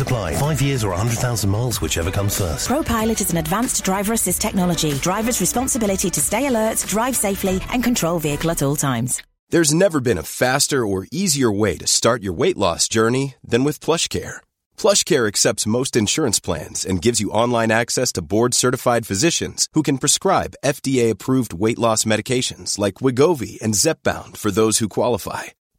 apply. Five years or 100,000 miles, whichever comes first. ProPilot is an advanced driver assist technology. Driver's responsibility to stay alert, drive safely, and control vehicle at all times. There's never been a faster or easier way to start your weight loss journey than with PlushCare. PlushCare accepts most insurance plans and gives you online access to board-certified physicians who can prescribe FDA-approved weight loss medications like Wegovy and Zepbound for those who qualify.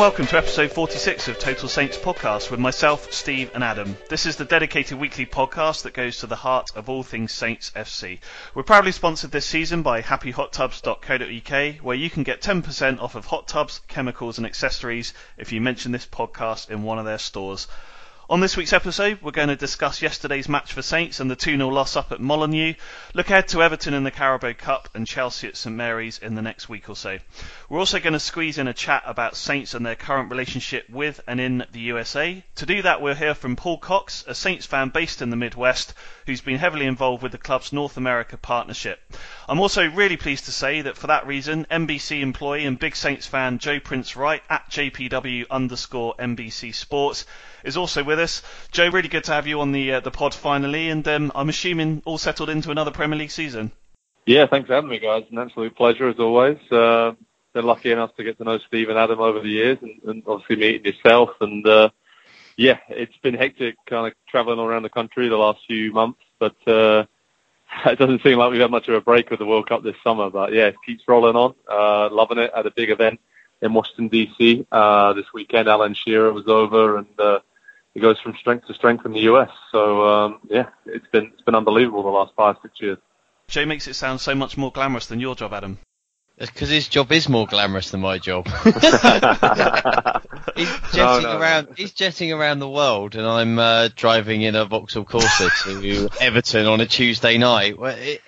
Welcome to episode 46 of Total Saints podcast with myself, Steve, and Adam. This is the dedicated weekly podcast that goes to the heart of all things Saints FC. We're proudly sponsored this season by happyhottubs.co.uk, where you can get 10% off of hot tubs, chemicals, and accessories if you mention this podcast in one of their stores. On this week's episode, we're going to discuss yesterday's match for Saints and the 2 0 loss up at Molineux, look ahead to Everton in the Carabao Cup and Chelsea at St Mary's in the next week or so. We're also going to squeeze in a chat about Saints and their current relationship with and in the USA. To do that, we'll hear from Paul Cox, a Saints fan based in the Midwest, who's been heavily involved with the club's North America partnership. I'm also really pleased to say that for that reason, NBC employee and big Saints fan Joe Prince Wright at JPW underscore NBC Sports is also with us. Joe, really good to have you on the uh, the pod finally, and um, I'm assuming all settled into another Premier League season. Yeah, thanks for having me, guys. An absolute pleasure as always. Uh, been lucky enough to get to know Steve and Adam over the years, and, and obviously meeting yourself. And uh, yeah, it's been hectic, kind of traveling around the country the last few months, but uh, it doesn't seem like we've had much of a break with the World Cup this summer. But yeah, it keeps rolling on. Uh, loving it at a big event in Washington DC uh, this weekend. Alan Shearer was over, and uh, it goes from strength to strength in the US. So um, yeah, it's been it's been unbelievable the last five six years. Jay makes it sound so much more glamorous than your job, Adam. Because his job is more glamorous than my job. he's jetting No, no, around. He's jetting around the world, and I'm uh, driving in a Vauxhall Corsa to Everton on a Tuesday night. Well, it,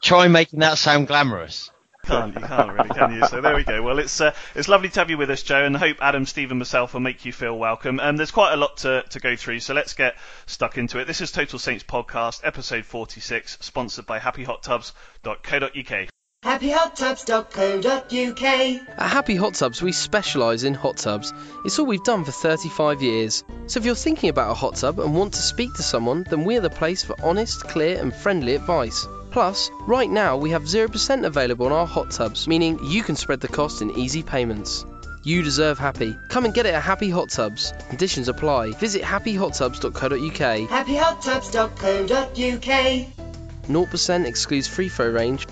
try making that sound glamorous. Can't you can't really, can you? So there we go. Well, it's uh, it's lovely to have you with us, Joe, and I hope Adam, Steve, and myself will make you feel welcome. And there's quite a lot to, to go through, so let's get stuck into it. This is Total Saints podcast, episode 46, sponsored by HappyHotTubs.co.uk. happyhottubs.co.uk At Happy Hot Tubs, we specialise in hot tubs. It's all we've done for 35 years. So if you're thinking about a hot tub and want to speak to someone, then we're the place for honest, clear, and friendly advice. Plus, right now we have 0% available on our hot tubs, meaning you can spread the cost in easy payments. You deserve happy. Come and get it at Happy Hot Tubs. Conditions apply. Visit happyhottubs.co.uk. happyhottubs.co.uk 0% excludes free throw range.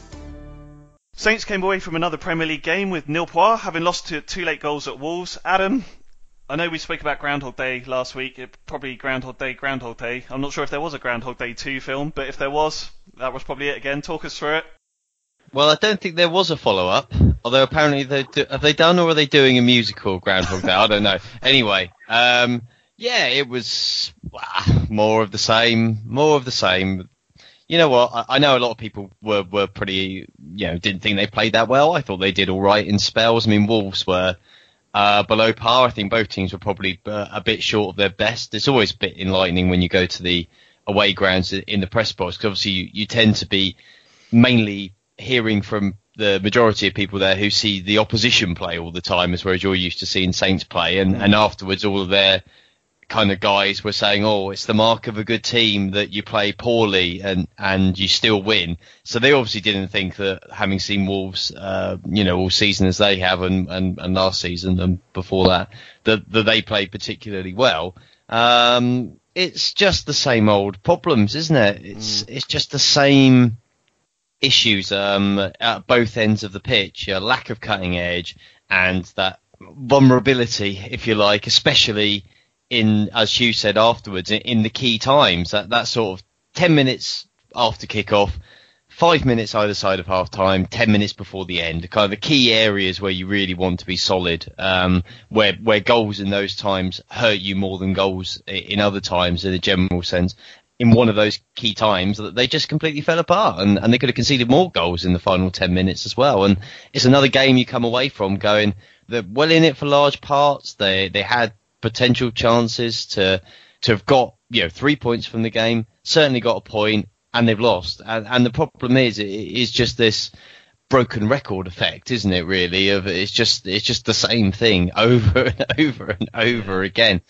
Saints came away from another Premier League game with nil points, having lost to two late goals at Wolves. Adam, I know we spoke about Groundhog Day last week. It, probably Groundhog Day, Groundhog Day. I'm not sure if there was a Groundhog Day 2 film, but if there was, that was probably it again. Talk us through it. Well, I don't think there was a follow up. Although apparently they do, have they done or are they doing a musical Groundhog Day? I don't know. Anyway, um, Yeah, it was ah, more of the same, more of the same. You know what? I, I know a lot of people were, were pretty, you know, didn't think they played that well. I thought they did all right in spells. I mean, Wolves were uh, below par. I think both teams were probably uh, a bit short of their best. It's always a bit enlightening when you go to the away grounds in the press box because obviously you, you tend to be mainly hearing from the majority of people there who see the opposition play all the time, as whereas you're used to seeing Saints play, and, and afterwards all of their kind of guys were saying, "Oh, it's the mark of a good team that you play poorly and and you still win." So they obviously didn't think that having seen Wolves, uh, you know, all season as they have and, and, and last season and before that, that that they played particularly well. Um, it's just the same old problems, isn't it? It's mm. it's just the same issues um, at both ends of the pitch, a lack of cutting edge and that vulnerability, if you like, especially in, as Hugh said afterwards, in the key times, that, that sort of 10 minutes after kickoff, five minutes either side of half time, 10 minutes before the end, kind of the key areas where you really want to be solid, um, where, where goals in those times hurt you more than goals in other times in a general sense in one of those key times that they just completely fell apart and, and they could have conceded more goals in the final 10 minutes as well. And it's another game you come away from going, they're well in it for large parts. They, they had potential chances to, to have got, you know, three points from the game, certainly got a point and they've lost. And, and the problem is, it is just this, broken record effect, isn't it? Really, of it's just it's just the same thing over and over and over again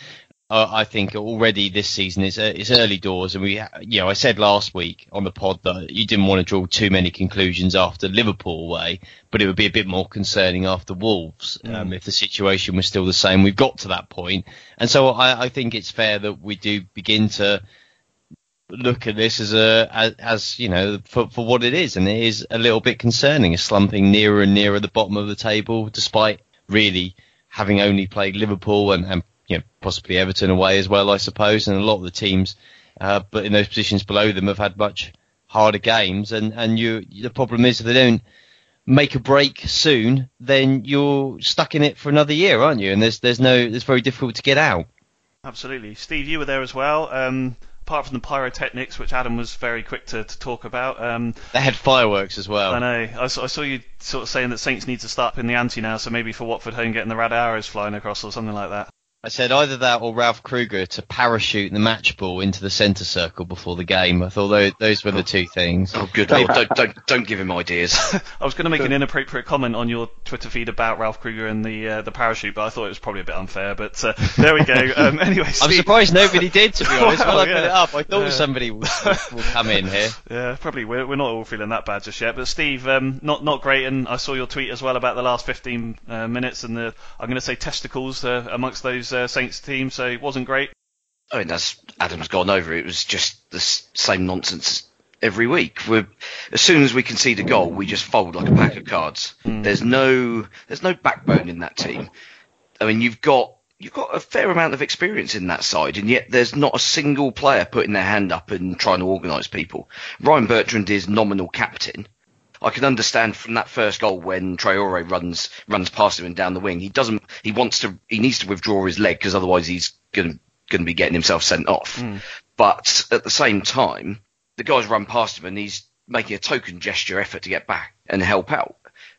uh, I think already this season is uh, it's early doors, and we, you know, I said last week on the pod that you didn't want to draw too many conclusions after Liverpool away, but it would be a bit more concerning after Wolves mm. um, if the situation was still the same. We've got to that point, and so I, I think it's fair that we do begin to look at this as a as, as, you know for for what it is, and it is a little bit concerning, a slumping nearer and nearer the bottom of the table, despite really having only played Liverpool and, and you know, possibly Everton away as well, I suppose, and a lot of the teams, uh, but in those positions below them have had much harder games, and and you the problem is if they don't make a break soon, then you're stuck in it for another year, aren't you? And there's there's no it's very difficult to get out. Absolutely, Steve, you were there as well. Um, apart from the pyrotechnics, which Adam was very quick to, to talk about. Um, they had fireworks as well. I know. I saw, I saw, you sort of saying that Saints need to start in the ante now, so maybe for Watford home getting the red arrows flying across or something like that. I said either that or Ralph Krueger to parachute the match ball into the centre circle before the game. I thought those, those were the two things. Oh, good lord! don't, don't don't give him ideas. I was going to make an inappropriate comment on your Twitter feed about Ralph Krueger and the uh, the parachute, but I thought it was probably a bit unfair. But uh, there we go. Um, anyway, Steve... I'm surprised nobody did. To be honest, well, when I put it up, I thought yeah. somebody will, will come in here. Yeah, probably. We're, we're not all feeling that bad just yet. But Steve, um, not not great. And I saw your tweet as well about the last 15 uh, minutes and the I'm going to say testicles uh, amongst those uh, Saints team, so it wasn't great. I mean, as Adam's gone over, it was just the same nonsense every week. We're, as soon as we concede a goal, we just fold like a pack of cards. Mm. There's no there's no backbone in that team. I mean, you've got you've got a fair amount of experience in that side, and yet there's not a single player putting their hand up and trying to organise people. Ryan Bertrand is nominal captain, I can understand from that first goal when Traore runs runs past him and down the wing. He doesn't. He wants to. He needs to withdraw his leg because otherwise he's going going to be getting himself sent off. Mm. But at the same time, the guys run past him and he's making a token gesture effort to get back and help out.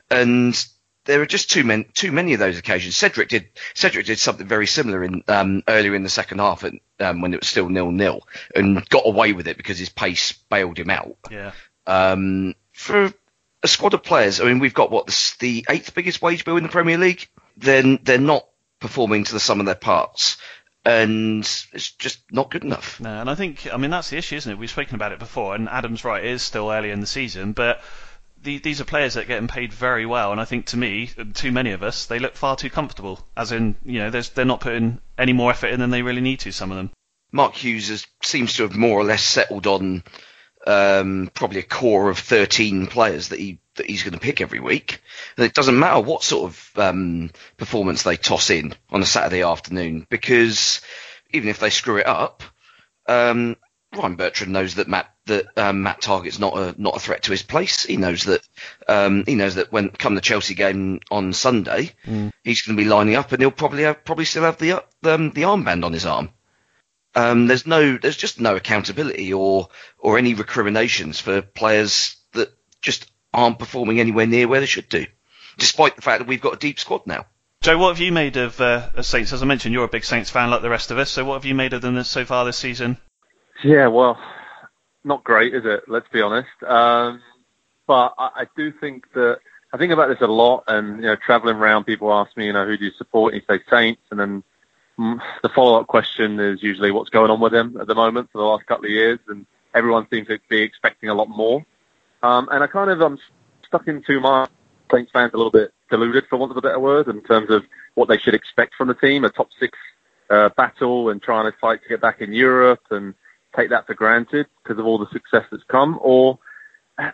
And there are just too many too many of those occasions. Cedric did Cedric did something very similar in um, earlier in the second half and, um, when it was still nil nil and got away with it because his pace bailed him out. Yeah. Um, for a squad of players. I mean, we've got what the, the eighth biggest wage bill in the Premier League. Then they're not performing to the sum of their parts, and it's just not good enough. No, and I think I mean that's the issue, isn't it? We've spoken about it before, and Adam's right. It is still early in the season, but. these are players that are getting paid very well, and I think to me, too many of us, they look far too comfortable. As in, you know, they're not putting any more effort in than they really need to. Some of them. Mark Hughes has, seems to have more or less settled on um, probably a core of 13 players that he that he's going to pick every week. And it doesn't matter what sort of um, performance they toss in on a Saturday afternoon because even if they screw it up, um, Ryan Bertrand knows that Matt that um, Matt Targett's not a not a threat to his place. He knows that um, he knows that when come the Chelsea game on Sunday, mm. he's going to be lining up and he'll probably have, probably still have the um, the armband on his arm. Um, there's no, there's just no accountability or or any recriminations for players that just aren't performing anywhere near where they should do, despite the fact that we've got a deep squad now. Joe, what have you made of uh, Saints? As I mentioned, you're a big Saints fan like the rest of us. So what have you made of them so far this season? Yeah, well, not great, is it? Let's be honest. Um, but I, I do think that I think about this a lot, and you know, traveling around, people ask me, you know, who do you support? And you say Saints, and then the follow-up question is usually what's going on with them at the moment for the last couple of years, and everyone seems to be expecting a lot more. Um, and I kind of I'm stuck in two minds. Saints fans a little bit deluded, for want of a better word, in terms of what they should expect from the team, a top six uh, battle, and trying to fight to get back in Europe, and take that for granted because of all the success that's come, or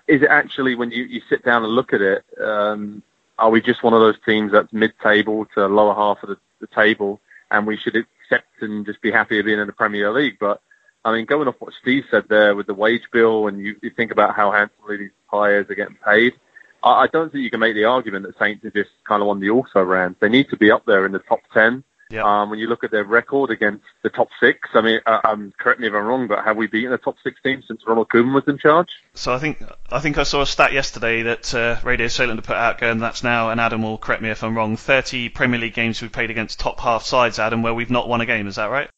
is it actually when you, you sit down and look at it, um, are we just one of those teams that's mid-table to lower half of the, the table, and we should accept and just be happy of being in the Premier League? But I mean, going off what Steve said there with the wage bill, and you, you think about how handsomely these players are getting paid, I, I don't think you can make the argument that Saints are just kind of on the also ran. They need to be up there in the top ten. Yep. Um, when you look at their record against the top six, I mean, uh, um, correct me if I'm wrong, but have we beaten the top six team since Ronald Koeman was in charge? So I think I think I saw a stat yesterday that uh, Radio Solent had put out, going that's now, and Adam will correct me if I'm wrong, 30 Premier League games we've played against top half sides, Adam, where we've not won a game. Is that right?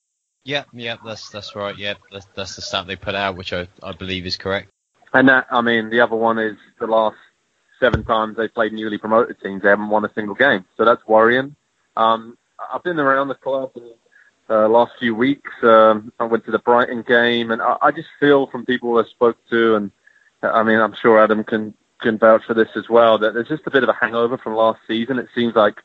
Yeah, yeah, that's that's right. Yeah, that's, that's the stat they put out, which I, I believe is correct. And that, I mean, the other one is the last seven times they've played newly promoted teams, they haven't won a single game. So that's worrying. Um, I've been around the club the uh, last few weeks. Um, I went to the Brighton game, and I, I just feel from people I spoke to, and I mean, I'm sure Adam can can vouch for this as well, that there's just a bit of a hangover from last season. It seems like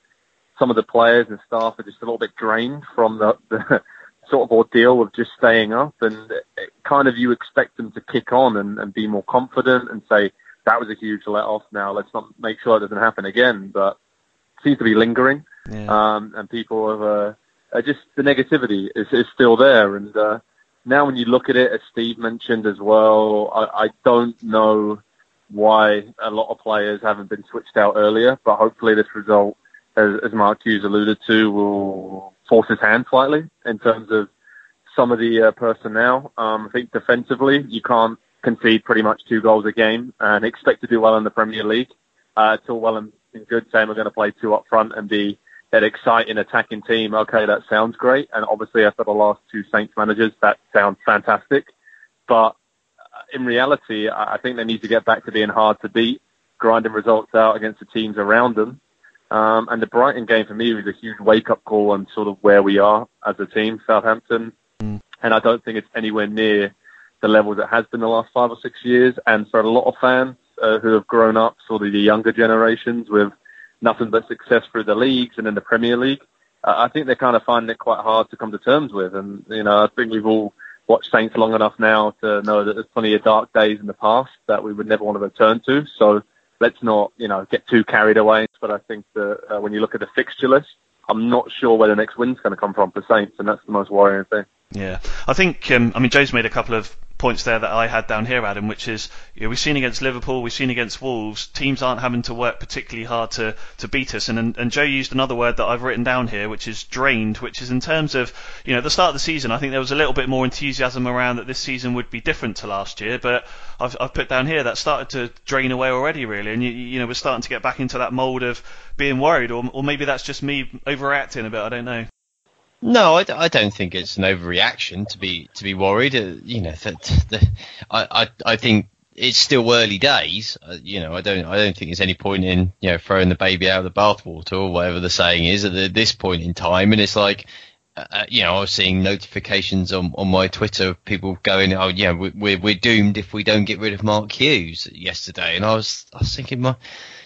some of the players and staff are just a little bit drained from the, the sort of ordeal of just staying up, and it, kind of you expect them to kick on and, and be more confident and say that was a huge let off. Now let's not make sure it doesn't happen again, but seems to be lingering Yeah. um, and people have uh, just the negativity is, is still there. And uh, now, when you look at it, as Steve mentioned as well, I, I don't know why a lot of players haven't been switched out earlier, but hopefully this result, as, as Mark Hughes alluded to, will force his hand slightly in terms of some of the uh, personnel. Um, I think defensively, you can't concede pretty much two goals a game and expect to do well in the Premier League. Uh, it's all well and good saying we're going to play two up front and be that exciting attacking team. Okay, that sounds great. And obviously, after the last two Saints managers, that sounds fantastic. But uh, in reality, I think they need to get back to being hard to beat, grinding results out against the teams around them. Um, and the Brighton game for me was a huge wake-up call on sort of where we are as a team, Southampton. And I don't think it's anywhere near the levels it has been the last five or six years. And for a lot of fans uh, who have grown up, sort of the younger generations, with nothing but success through the leagues and in the Premier League, uh, I think they're kind of finding it quite hard to come to terms with. And, you know, I think we've all watched Saints long enough now to know that there's plenty of dark days in the past that we would never want to return to. So let's not, you know, get too carried away. But I think that uh, when you look at the fixture list, I'm not sure where the next win's going to come from for Saints, and that's the most worrying thing. Yeah, I think um, I mean Joe's made a couple of points there that I had down here, Adam, which is you know, we've seen against Liverpool, we've seen against Wolves, teams aren't having to work particularly hard to, to beat us. And, and Joe used another word that I've written down here, which is drained, which is in terms of you know the start of the season, I think there was a little bit more enthusiasm around that this season would be different to last year, but I've I've put down here that started to drain away already, really, and you you know we're starting to get back into that mould of being worried, or or maybe that's just me overreacting a bit. I don't know. No, I don't think it's an overreaction to be to be worried. Uh, you know, that, that I, I I think it's still early days. Uh, you know, I don't I don't think there's any point in you know throwing the baby out of the bathwater or whatever the saying is at, the, this point in time. And it's like, uh, you know, I was seeing notifications on, on my Twitter of people going, oh, yeah, we, we're we're doomed if we don't get rid of Mark Hughes yesterday. And I was I was thinking, my,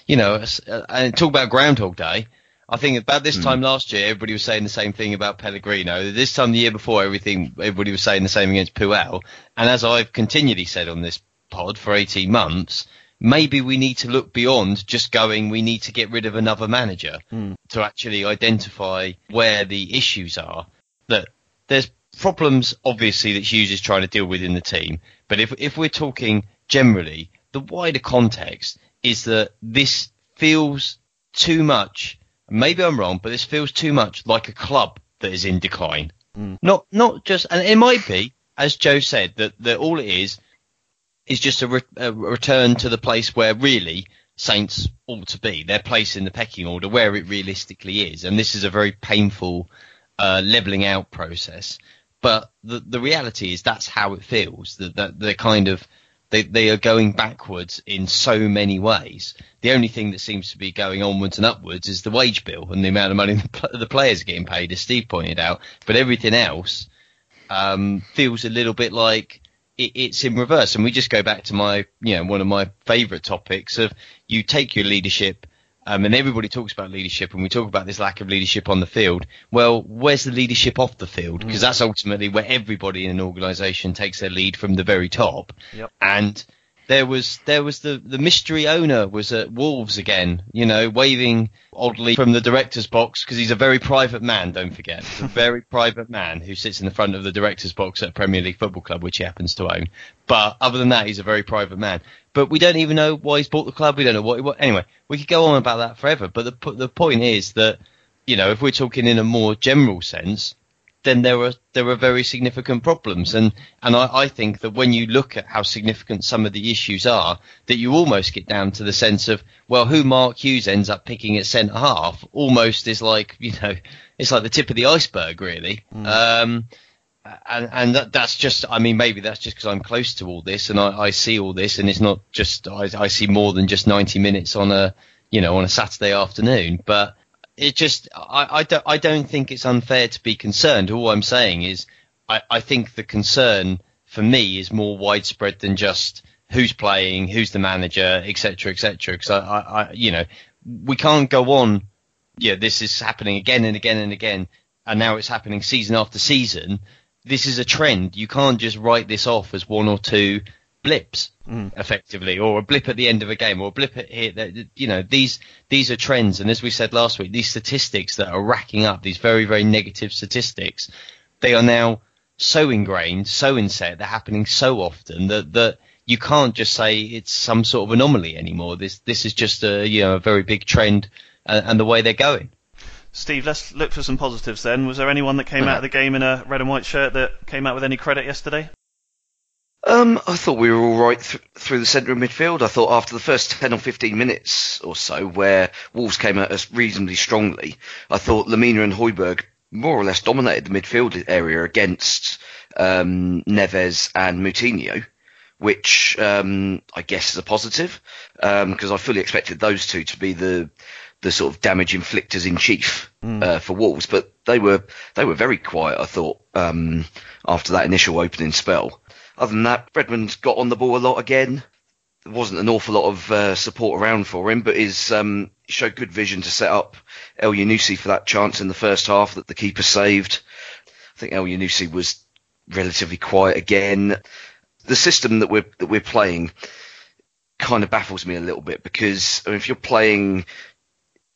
you know, uh, and talk about Groundhog Day. I think about this hmm. time last year, everybody was saying the same thing about Pellegrino. This time the year before, everything everybody was saying the same against Puel. And as I've continually said on this pod for 18 months, maybe we need to look beyond just going. We need to get rid of another manager hmm. to actually identify where the issues are. That there's problems obviously that Hughes is trying to deal with in the team, but if if we're talking generally, the wider context is that this feels too much maybe I'm wrong, but this feels too much like a club that is in decline. Mm. Not not just, and it might be, as Joe said, that, that all it is is just a, re- a return to the place where really Saints ought to be, their place in the pecking order, where it realistically is. And this is a very painful uh, leveling out process. But the the reality is that's how it feels. That that they're kind of they they are going backwards in so many ways. The only thing that seems to be going onwards and upwards is the wage bill and the amount of money the players are getting paid, as Steve pointed out. But everything else um, feels a little bit like it, it's in reverse. And we just go back to my, you know, one of my favourite topics of you take your leadership, um, and everybody talks about leadership, and we talk about this lack of leadership on the field. Well, where's the leadership off the field? Because mm. that's ultimately where everybody in an organisation takes their lead from the very top. Yep. And there was there was the the mystery owner was at Wolves again, you know, waving oddly from the director's box because he's a very private man. Don't forget, he's a very private man who sits in the front of the director's box at Premier League Football Club, which he happens to own. But other than that, he's a very private man. But we don't even know why he's bought the club. We don't know what. He what anyway, we could go on about that forever. But the the point is that you know, if we're talking in a more general sense, then there are there are very significant problems. And and I, I, think that when you look at how significant some of the issues are, that you almost get down to the sense of well, who Mark Hughes ends up picking at centre half almost is like you know it's like the tip of the iceberg really. Mm. Um, and and that, that's just I mean maybe that's just because I'm close to all this and I, I see all this and it's not just I, I see more than just 90 minutes on a you know on a Saturday afternoon, but it just I, I don't I don't think it's unfair to be concerned. All I'm saying is I, I think the concern for me is more widespread than just who's playing, who's the manager, etc., etc. Because I, I, you know, we can't go on. Yeah, this is happening again and again and again, and now it's happening season after season. This is a trend. You can't just write this off as one or two blips mm. effectively, or a blip at the end of a game, or a blip at here. You know, these these are trends, and as we said last week, these statistics that are racking up, these very very negative statistics, they are now so ingrained, so inset, they're happening so often that that you can't just say it's some sort of anomaly anymore. This this is just a you know a very big trend, uh, and the way they're going. Steve, let's look for some positives then. Was there anyone that came out of the game in a red and white shirt that came out with any credit yesterday? Um, I thought we were all right th- through the centre of midfield. I thought after the first 10 or 15 minutes or so, where Wolves came at us reasonably strongly, I thought Lemina and Højbjerg more or less dominated the midfield area against um, Neves and Moutinho, which um, I guess is a positive because um, I fully expected those two to be the the sort of damage inflictors in chief mm. uh, for Wolves, but they were they were very quiet. I thought um, after that initial opening spell. Other than that, Redmond's got on the ball a lot again. There wasn't an awful lot of uh, support around for him, but his um, showed good vision to set up Elyounoussi for that chance in the first half that the keeper saved. I think Elyounoussi was relatively quiet again. The system that we're that we're playing kind of baffles me a little bit because I mean, if you're playing,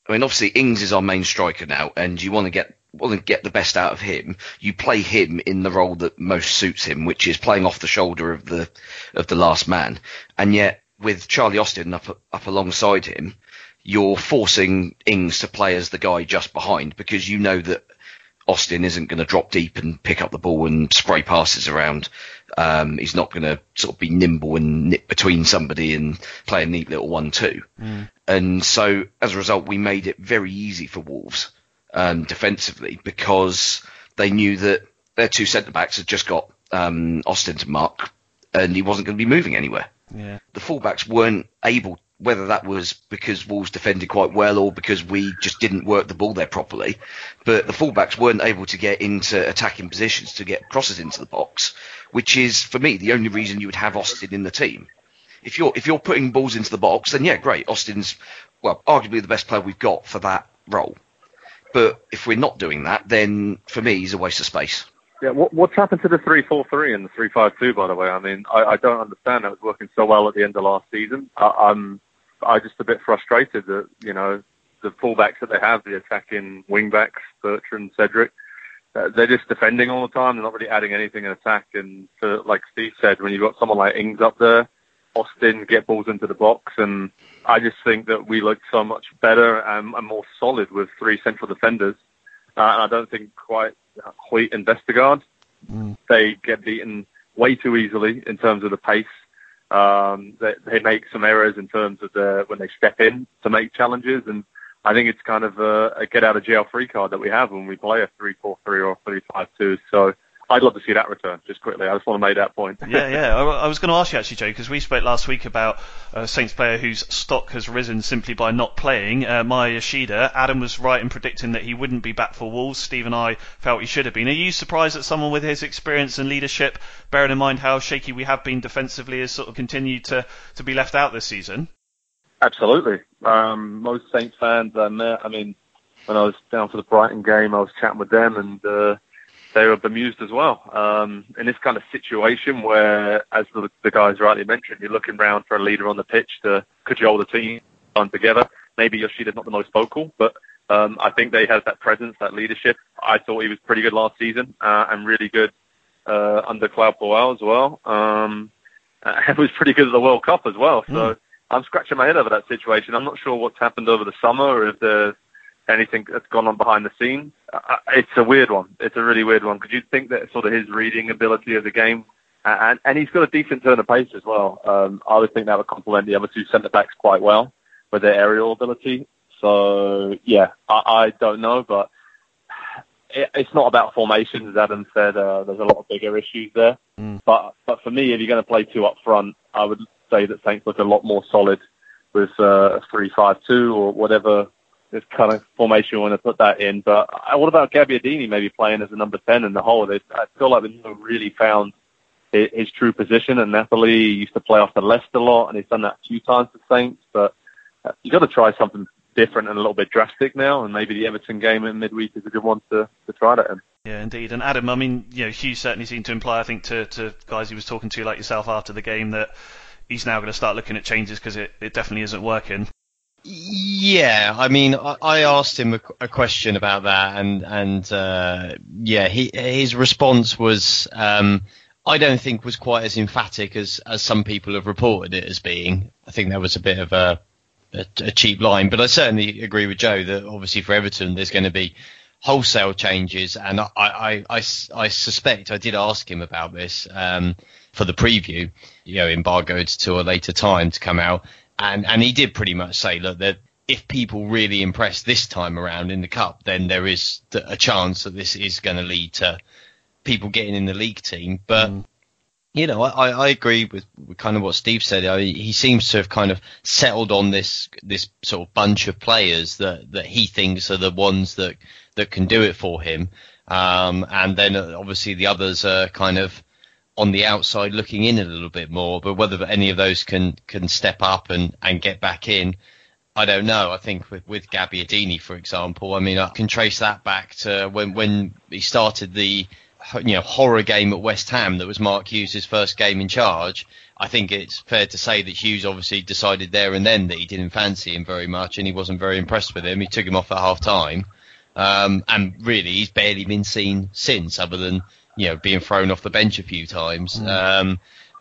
I mean, obviously Ings is our main striker now, and you want to get want to get the best out of him, you play him in the role that most suits him, which is playing off the shoulder of the of the last man. And yet, with Charlie Austin up up alongside him, you're forcing Ings to play as the guy just behind because you know that Austin isn't going to drop deep and pick up the ball and spray passes around. Um, he's not going to sort of be nimble and nip between somebody and play a neat little one-two. Mm. And so, as a result, we made it very easy for Wolves um, defensively because they knew that their two centre backs had just got um, Austin to mark, and he wasn't going to be moving anywhere. Yeah. The fullbacks weren't able, whether that was because Wolves defended quite well or because we just didn't work the ball there properly, but the fullbacks weren't able to get into attacking positions to get crosses into the box, which is for me the only reason you would have Austin in the team. If you're if you're putting balls into the box, then yeah, great. Austin's well, arguably the best player we've got for that role. But if we're not doing that, then for me, he's a waste of space. Yeah, what, what's happened to the three four three and the three five two? By the way, I mean, I, I don't understand. It was working so well at the end of last season. I, I'm, I just a bit frustrated that you know the fullbacks that they have, the attacking wingbacks, Bertrand, Cedric, uh, they're just defending all the time. They're not really adding anything in attack. And for, like Steve said, when you've got someone like Ings up there, Austin get balls into the box, and I just think that we looked so much better and, and more solid with three central defenders. uh, and I don't think quite Hoedt and Vestergaard. Mm. They get beaten way too easily in terms of the pace. Um, they, they make some errors in terms of the when they step in to make challenges, and I think it's kind of a, a get out of jail free card that we have when we play a three four three or three five two. So I'd love to see that return. Just quickly, I just want to make that point. yeah, yeah. I, I was going to ask you actually, Joe, because we spoke last week about a Saints player whose stock has risen simply by not playing. Uh, Maya Yoshida. Adam was right in predicting that he wouldn't be back for Wolves. Steve and I felt he should have been. Are you surprised that someone with his experience and leadership, bearing in mind how shaky we have been defensively, has sort of continued to to be left out this season? Absolutely. Um, most Saints fans I met. I mean, when I was down for the Brighton game, I was chatting with them and. Uh, they were bemused as well. Um, in this kind of situation where, as the, the guys rightly mentioned, you're looking around for a leader on the pitch to cajole the team on together. Maybe Yoshida's not the most vocal, but um, I think they have that presence, that leadership. I thought he was pretty good last season uh, and really good uh, under Claude Puel as well. Um, and was pretty good at the World Cup as well. So mm. I'm scratching my head over that situation. I'm not sure what's happened over the summer or if there's anything that's gone on behind the scenes. It's a weird one. It's a really weird one because you'd think that sort of his reading ability of the game, and and he's got a decent turn of pace as well. Um, I would think that would complement the other two centre backs quite well with their aerial ability. So yeah, I, I don't know, but it, it's not about formations, as Adam said. Uh, there's a lot of bigger issues there. Mm. But but for me, if you're going to play two up front, I would say that Saints look a lot more solid with uh, a three-five-two or whatever this kind of formation want to put that in. But uh, what about Gabbiadini maybe playing as a number 10 in the hole? I feel like we've never really found his, his true position. And Napoli used to play off the left a lot, and he's done that a few times for Saints. But uh, you've got to try something different and a little bit drastic now. And maybe the Everton game in midweek is a good one to, to try that in. Yeah, indeed. And Adam, I mean, you know, Hugh certainly seemed to imply, I think, to, to guys he was talking to, like yourself, after the game, that he's now going to start looking at changes because it, it definitely isn't working. Yeah, I mean, I, I asked him a, a, question about that, and and uh, yeah, he his response was, um, I don't think was quite as emphatic as as some people have reported it as being. I think that was a bit of a a, a cheap line, but I certainly agree with Joe that obviously for Everton there's going to be wholesale changes, and I I, I, I suspect I did ask him about this um, for the preview, you know, embargoed to a later time to come out and and he did pretty much say, look, that if people really impress this time around in the cup, then there is a chance that this is going to lead to people getting in the league team. But mm. you know, I, I agree with, with, kind of what Steve said. I mean, he seems to have kind of settled on this this sort of bunch of players that that he thinks are the ones that that can do it for him. Um, and then uh, obviously the others are kind of on the outside looking in a little bit more. But whether any of those can can step up and and get back in, I don't know. I think with with Gabbiadini, for example, I mean I can trace that back to when when he started the you know horror game at West Ham that was Mark Hughes' first game in charge. I think it's fair to say that Hughes obviously decided there and then that he didn't fancy him very much and he wasn't very impressed with him. He took him off at half time. Um, and really, he's barely been seen since, other than you know, being thrown off the bench a few times. Mm. Um,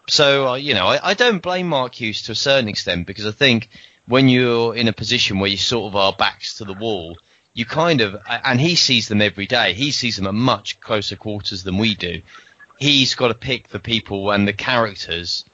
so, uh, you know, I, I, don't blame Mark Hughes to a certain extent because I think when you're in a position where you sort of are backs to the wall, you kind of, and he sees them every day. He sees them at much closer quarters than we do. He's got to pick the people and the characters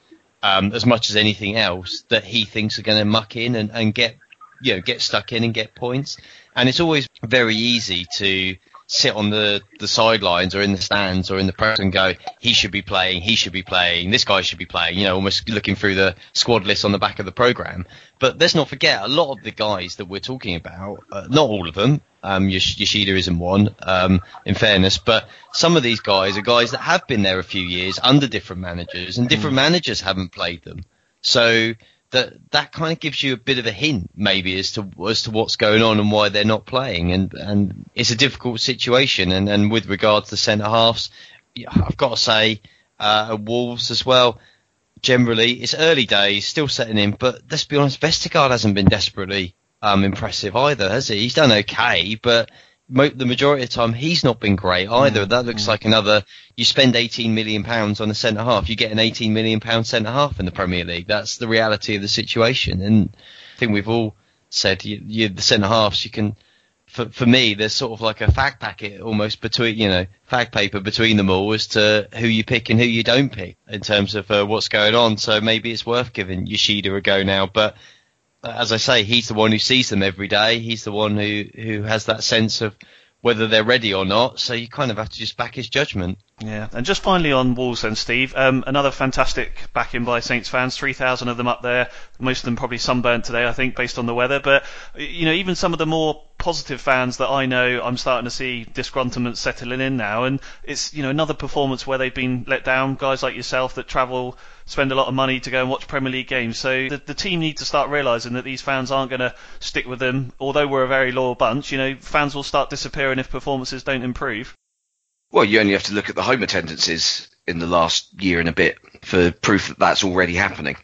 um, as much as anything else that he thinks are going to muck in and, and get, you know, get stuck in and get points. And it's always very easy to sit on the, the sidelines or in the stands or in the press and go, he should be playing, he should be playing, this guy should be playing, you know, almost looking through the squad list on the back of the program. But let's not forget, a lot of the guys that we're talking about, uh, not all of them, um, Yoshida isn't one, um, in fairness, but some of these guys are guys that have been there a few years under different managers and different mm. managers haven't played them. So that that kind of gives you a bit of a hint maybe as to as to what's going on and why they're not playing. And and it's a difficult situation. And and with regards to the centre halves I've got to say uh, Wolves as well generally it's early days still setting in but let's be honest Vestergaard hasn't been desperately um, impressive either has he? He's done okay but the majority of the time he's not been great either. Mm, that looks mm. like another. You spend 18 million pounds on a centre half, you get an 18 million pound centre half in the Premier League. That's the reality of the situation, and I think we've all said you, you, the centre halves you can for for me, there's sort of like a fact packet almost between you know fact paper between them all as to who you pick and who you don't pick in terms of uh, what's going on. So maybe it's worth giving Yoshida a go now, but. As I say, he's the one who sees them every day. He's the one who, who has that sense of whether they're ready or not. So you kind of have to just back his judgment. Yeah, and just finally on Wolves then, Steve. Um, another fantastic backing by Saints fans. Three thousand of them up there. Most of them probably sunburnt today, I think, based on the weather. But you know, even some of the more positive fans that I know, I'm starting to see disgruntlement settling in now, and it's you know another performance where they've been let down. Guys like yourself that travel, spend a lot of money to go and watch Premier League games. So the, the team need to start realising that these fans aren't going to stick with them. Although we're a very loyal bunch, you know, fans will start disappearing if performances don't improve. Well, you only have to look at the home attendances in the last year and a bit for proof that that's already happening.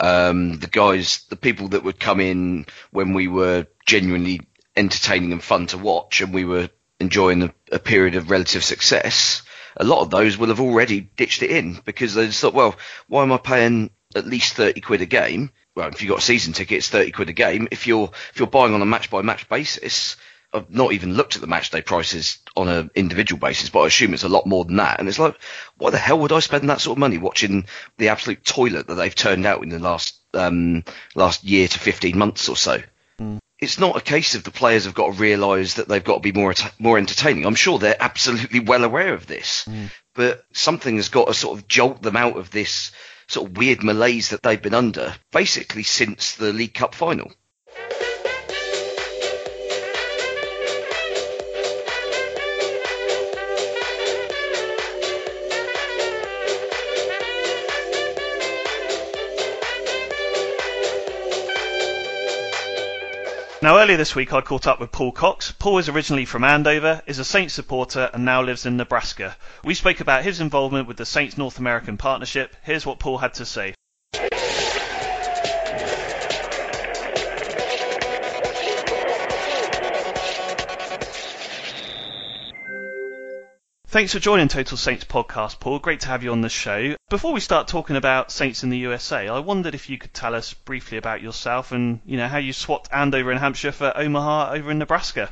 Um, the guys, the people that would come in when we were genuinely entertaining and fun to watch and we were enjoying a, a period of relative success, a lot of those will have already ditched it in because they just thought, well, why am I paying at least 30 quid a game? Well, if you've got a season ticket, it's 30 quid a game. If you're, if you're buying on a match by match basis, I've not even looked at the match day prices on an individual basis, but I assume it's a lot more than that. And it's like, why the hell would I spend that sort of money watching the absolute toilet that they've turned out in the last um, last year to 15 months or so? Mm. It's not a case of the players have got to realise that they've got to be more more entertaining. I'm sure they're absolutely well aware of this, mm. but something has got to sort of jolt them out of this sort of weird malaise that they've been under, basically since the League Cup final. Now, earlier this week, I caught up with Paul Cox. Paul is originally from Andover, is a Saints supporter, and now lives in Nebraska. We spoke about his involvement with the Saints North American Partnership. Here's what Paul had to say. Thanks for joining Total Saints podcast, Paul. Great to have you on the show. Before we start talking about Saints in the USA, I wondered if you could tell us briefly about yourself and you know how you swapped Andover in Hampshire for Omaha over in Nebraska.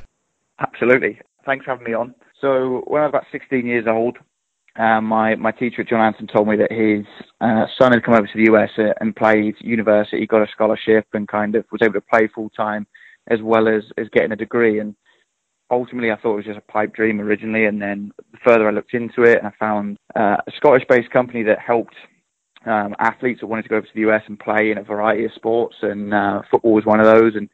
Absolutely. Thanks for having me on. So when I was about 16 years old, uh, my my teacher at John Hanson told me that his uh, son had come over to the US uh, and played university, got a scholarship, and kind of was able to play full time as well as as getting a degree. And ultimately I thought it was just a pipe dream originally, and then the further I looked into it, and I found uh, a Scottish-based company that helped um, athletes that wanted to go over to the US and play in a variety of sports, and uh, football was one of those. And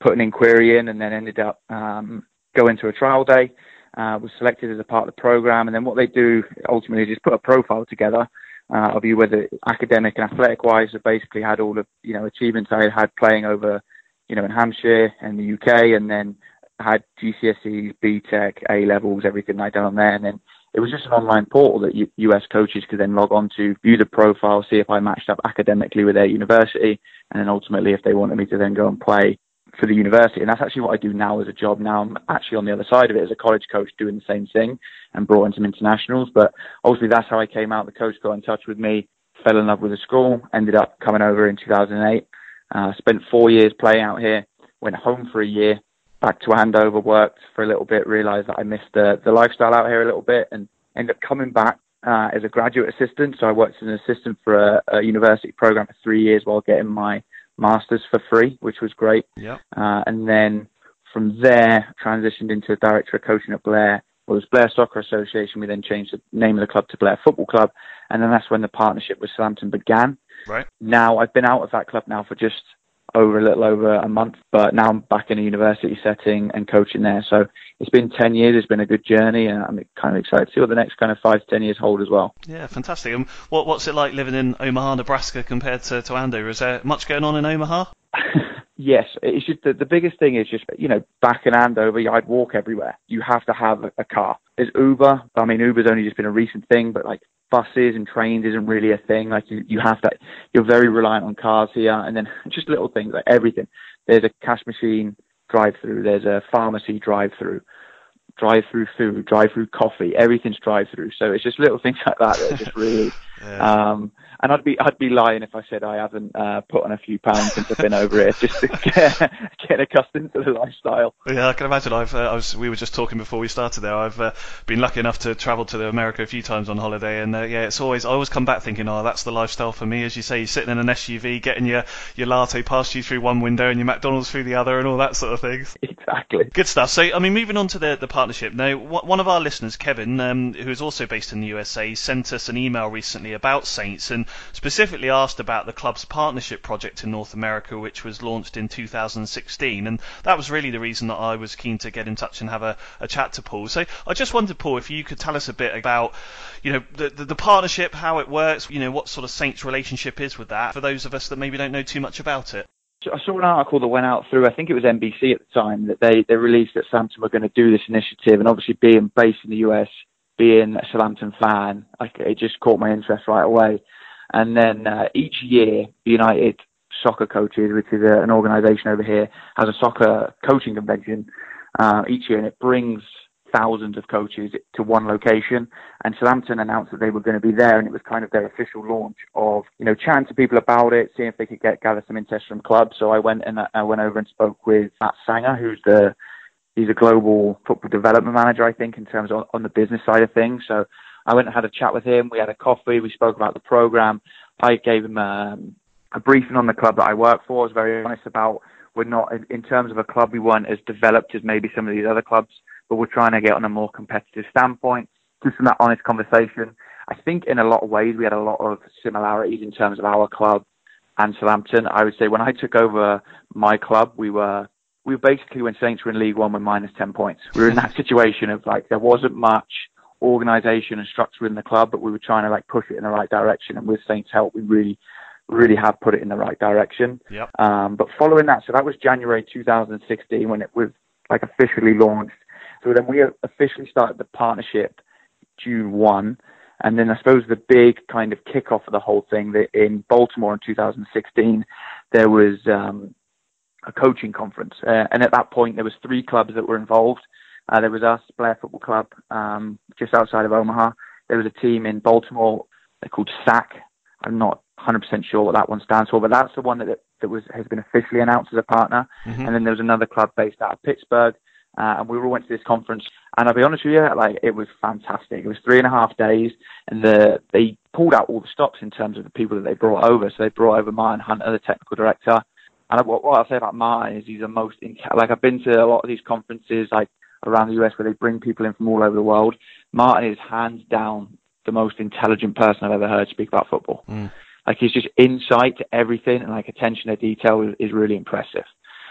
put an inquiry in, and then ended up um, going to a trial day. Uh, was selected as a part of the program, and then what they do ultimately is just put a profile together uh, of you, whether academic and athletic wise. So basically, had all of you know achievements I had playing over, you know, in Hampshire and the UK, and then had GCSEs, BTEC, A levels, everything I'd done on there, and then it was just an online portal that US coaches could then log on to, view the profile, see if I matched up academically with their university, and then ultimately if they wanted me to then go and play for the university. And that's actually what I do now as a job. Now I'm actually on the other side of it as a college coach doing the same thing and brought in some internationals. But obviously that's how I came out. The coach got in touch with me, fell in love with the school, ended up coming over in 2008. Uh, spent four years playing out here, went home for a year, back to Andover, worked for a little bit, realised that I missed the, the lifestyle out here a little bit, and ended up coming back uh, as a graduate assistant. So I worked as an assistant for a, a, university program for three years while getting my master's for free, which was great. Yeah. Uh, and then from there, transitioned into a director of coaching at Blair. Well, it was Blair Soccer Association. We then changed the name of the club to Blair Football Club, and then that's when the partnership with Southampton began. Right. Now I've been out of that club now for just over a little over a month, but now I'm back in a university setting and coaching there. So it's been 10 years. It's been a good journey, and I'm kind of excited to see what the next kind of five to 10 years hold as well. Yeah, fantastic. And what, what's it like living in Omaha, Nebraska compared to, to Andover? Is there much going on in Omaha? yes, it's just the, the biggest thing is just, you know, back in Andover, I'd walk everywhere. You have to have a, car. There's Uber. I mean, Uber's only just been a recent thing, but like buses and trains isn't really a thing. Like you, you have to, you're very reliant on cars here, and then just little things like everything. There's a cash machine drive-through. There's a pharmacy drive-through. Drive-through food, drive-through coffee, everything's drive-through. So it's just little things like that that just really. Yeah. um, and I'd be I'd be lying if I said I haven't uh, put on a few pounds since I've been over here, just to get, get accustomed to the lifestyle. Yeah, I can imagine. I've uh, I was, we were just talking before we started there. I've uh, been lucky enough to travel to America a few times on holiday, and uh, yeah, it's always I always come back thinking, oh, that's the lifestyle for me. As you say, you're sitting in an SUV, getting your your latte past you through one window and your McDonald's through the other, and all that sort of thing. Exactly. Good stuff. So, I mean, moving on to the the partnership now. One of our listeners, Kevin, um, who is also based in the USA, sent us an email recently about Saints and specifically asked about the club's partnership project in North America, which was launched in 2016. And that was really the reason that I was keen to get in touch and have a, a chat to Paul. So I just wondered, Paul, if you could tell us a bit about, you know, the, the, the partnership, how it works, you know, what sort of Saints relationship is with that, for those of us that maybe don't know too much about it. I saw an article that went out through, I think it was NBC at the time, that they, they released that Southampton were going to do this initiative. And obviously, being based in the US, being a Southampton fan, like, it just caught my interest right away. And then uh, each year, United Soccer Coaches, which is a, an organisation over here, has a soccer coaching convention uh, each year, and it brings thousands of coaches to one location. And Southampton announced that they were going to be there, and it was kind of their official launch of, you know, chatting to people about it, seeing if they could get gather some interest from clubs. So I went and I went over and spoke with Matt Sanger, who's the he's a global football development manager, I think, in terms of on the business side of things. So I went and had a chat with him. We had a coffee. We spoke about the program. I gave him um, a briefing on the club that I work for. I was very honest about we're not in terms of a club we weren't as developed as maybe some of these other clubs but we're trying to get on a more competitive standpoint. Just from that honest conversation, I think in a lot of ways we had a lot of similarities in terms of our club and Southampton. I would say when I took over my club, we were we were basically when Saints were in League One with minus ten points. We were in that situation of like there wasn't much organisation and structure in the club, but we were trying to like push it in the right direction. And with Saints' help, we really really have put it in the right direction. Yep. Um, but following that, so that was January 2016 when it was like officially launched. So then we officially started the partnership June 1. And then I suppose the big kind of kickoff of the whole thing that in Baltimore in 2016, there was um, a coaching conference. Uh, and at that point, there was three clubs that were involved. Uh, there was us, Blair Football Club, um, just outside of Omaha. There was a team in Baltimore. They're called SAC. I'm not 100% sure what that one stands for, but that's the one that, that was has been officially announced as a partner. Mm-hmm. And then there was another club based out of Pittsburgh uh, and we all went to this conference. And I'll be honest with you, like it was fantastic. It was three and a half days, and the, they pulled out all the stops in terms of the people that they brought over. So they brought over Martin Hunter, the technical director. And what, what I'll say about Martin is he's the most like I've been to a lot of these conferences like around the US where they bring people in from all over the world. Martin is hands down the most intelligent person I've ever heard speak about football. Mm. Like his just insight to everything and like attention to detail is, is really impressive.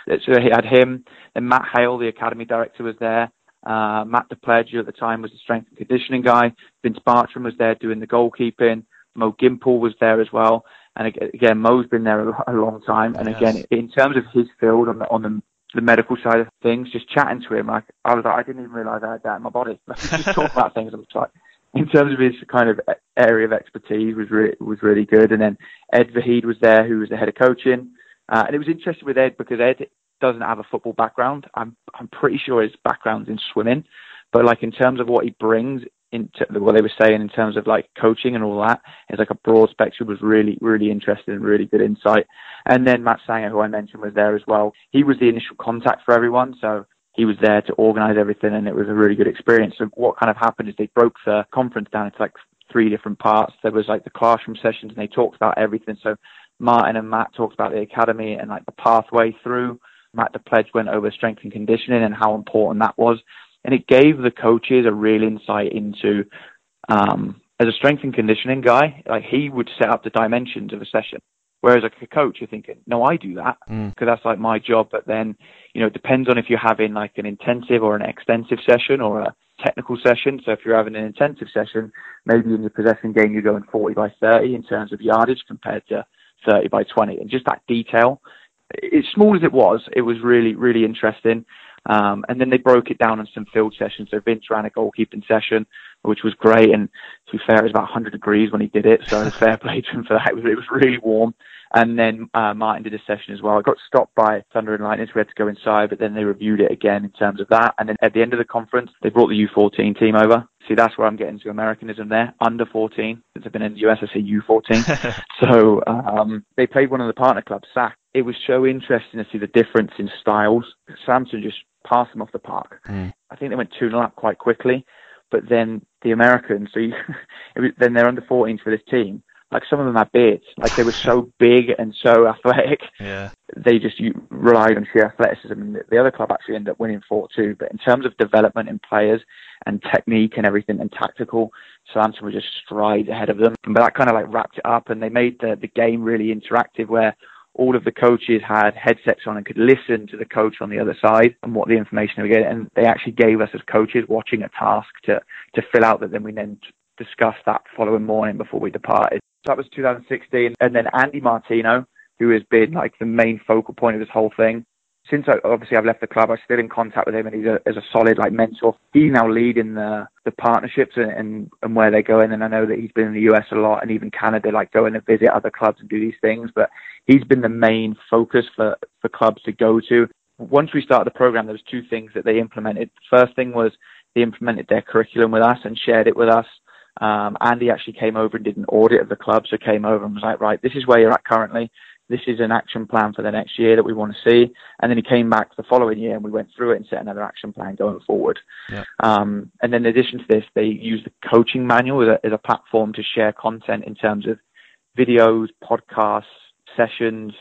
So he had him, and Matt Hale, the academy director, was there. Uh, Matt DePledge at the time was the strength and conditioning guy. Vince Bartram was there doing the goalkeeping. Mo Gimpel was there as well. And again, Mo's been there a, long time. And yes. again, in terms of his field on the, on the the medical side of things, just chatting to him, like I was like, I didn't even realise I had that in my body. just talk about things. I'm like, in terms of his kind of area of expertise, was really was really good. And then Ed Vahid was there, who was the head of coaching. Uh, and it was interesting with Ed because Ed doesn't have a football background. I'm I'm pretty sure his background's in swimming, but like in terms of what he brings into what they were saying in terms of like coaching and all that, it's like a broad spectrum was really really interesting and really good insight. And then Matt Sanger, who I mentioned, was there as well. He was the initial contact for everyone, so he was there to organise everything, and it was a really good experience. So what kind of happened is they broke the conference down into like three different parts. There was like the classroom sessions, and they talked about everything. So Martin and Matt talked about the academy and like the pathway through. Matt the Pledge went over strength and conditioning and how important that was. And it gave the coaches a real insight into, um, as a strength and conditioning guy, like he would set up the dimensions of a session. Whereas like a coach, you're thinking, no, I do that because mm. that's like my job. But then, you know, it depends on if you're having like an intensive or an extensive session or a technical session. So if you're having an intensive session, maybe in your possession game, you're going 40 by 30 in terms of yardage compared to 30 by 20. And just that detail, as small as it was, it was really, really interesting. Um, and then they broke it down on some field sessions. So Vince ran a goalkeeping session, which was great. And to be fair, it was about 100 degrees when he did it. So fair play to him for that. It was, it was really warm. And then uh, Martin did a session as well. I got stopped by Thunder and Lightning, so we had to go inside, but then they reviewed it again in terms of that. And then at the end of the conference, they brought the U14 team over. See, that's where I'm getting to Americanism there. Under 14. Since I've been in the US, I say U14. so um, they played one of the partner clubs, SAC. It was so interesting to see the difference in styles. Samson just passed them off the park. Mm. I think they went 2 0 up quite quickly. But then the Americans, so you, it was, then they're under 14s for this team like some of them had beards. Like they were so big and so athletic. Yeah. They just you, relied on sheer athleticism. And the, the other club actually ended up winning 4-2. But in terms of development in players and technique and everything and tactical, Southampton were just strides ahead of them. But that kind of like wrapped it up and they made the, the game really interactive where all of the coaches had headsets on and could listen to the coach on the other side and what the information they were getting. And they actually gave us as coaches watching a task to, to fill out that then we then discussed that following morning before we departed. That was 2016. And then Andy Martino, who has been like the main focal point of this whole thing. Since I, obviously I've left the club, I'm still in contact with him, and he's a, a solid like mentor. He's now leading the the partnerships and, and and where they're going. And I know that he's been in the US a lot, and even Canada, like going to visit other clubs and do these things. But he's been the main focus for for clubs to go to. Once we started the program, there was two things that they implemented. First thing was they implemented their curriculum with us and shared it with us. Um, Andy actually came over and did an audit of the club, so came over and was like, right, this is where you're at currently. This is an action plan for the next year that we want to see. And then he came back the following year and we went through it and set another action plan going forward. Yeah. Um, and then in addition to this, they use the coaching manual as a, as a platform to share content in terms of videos, podcasts, sessions,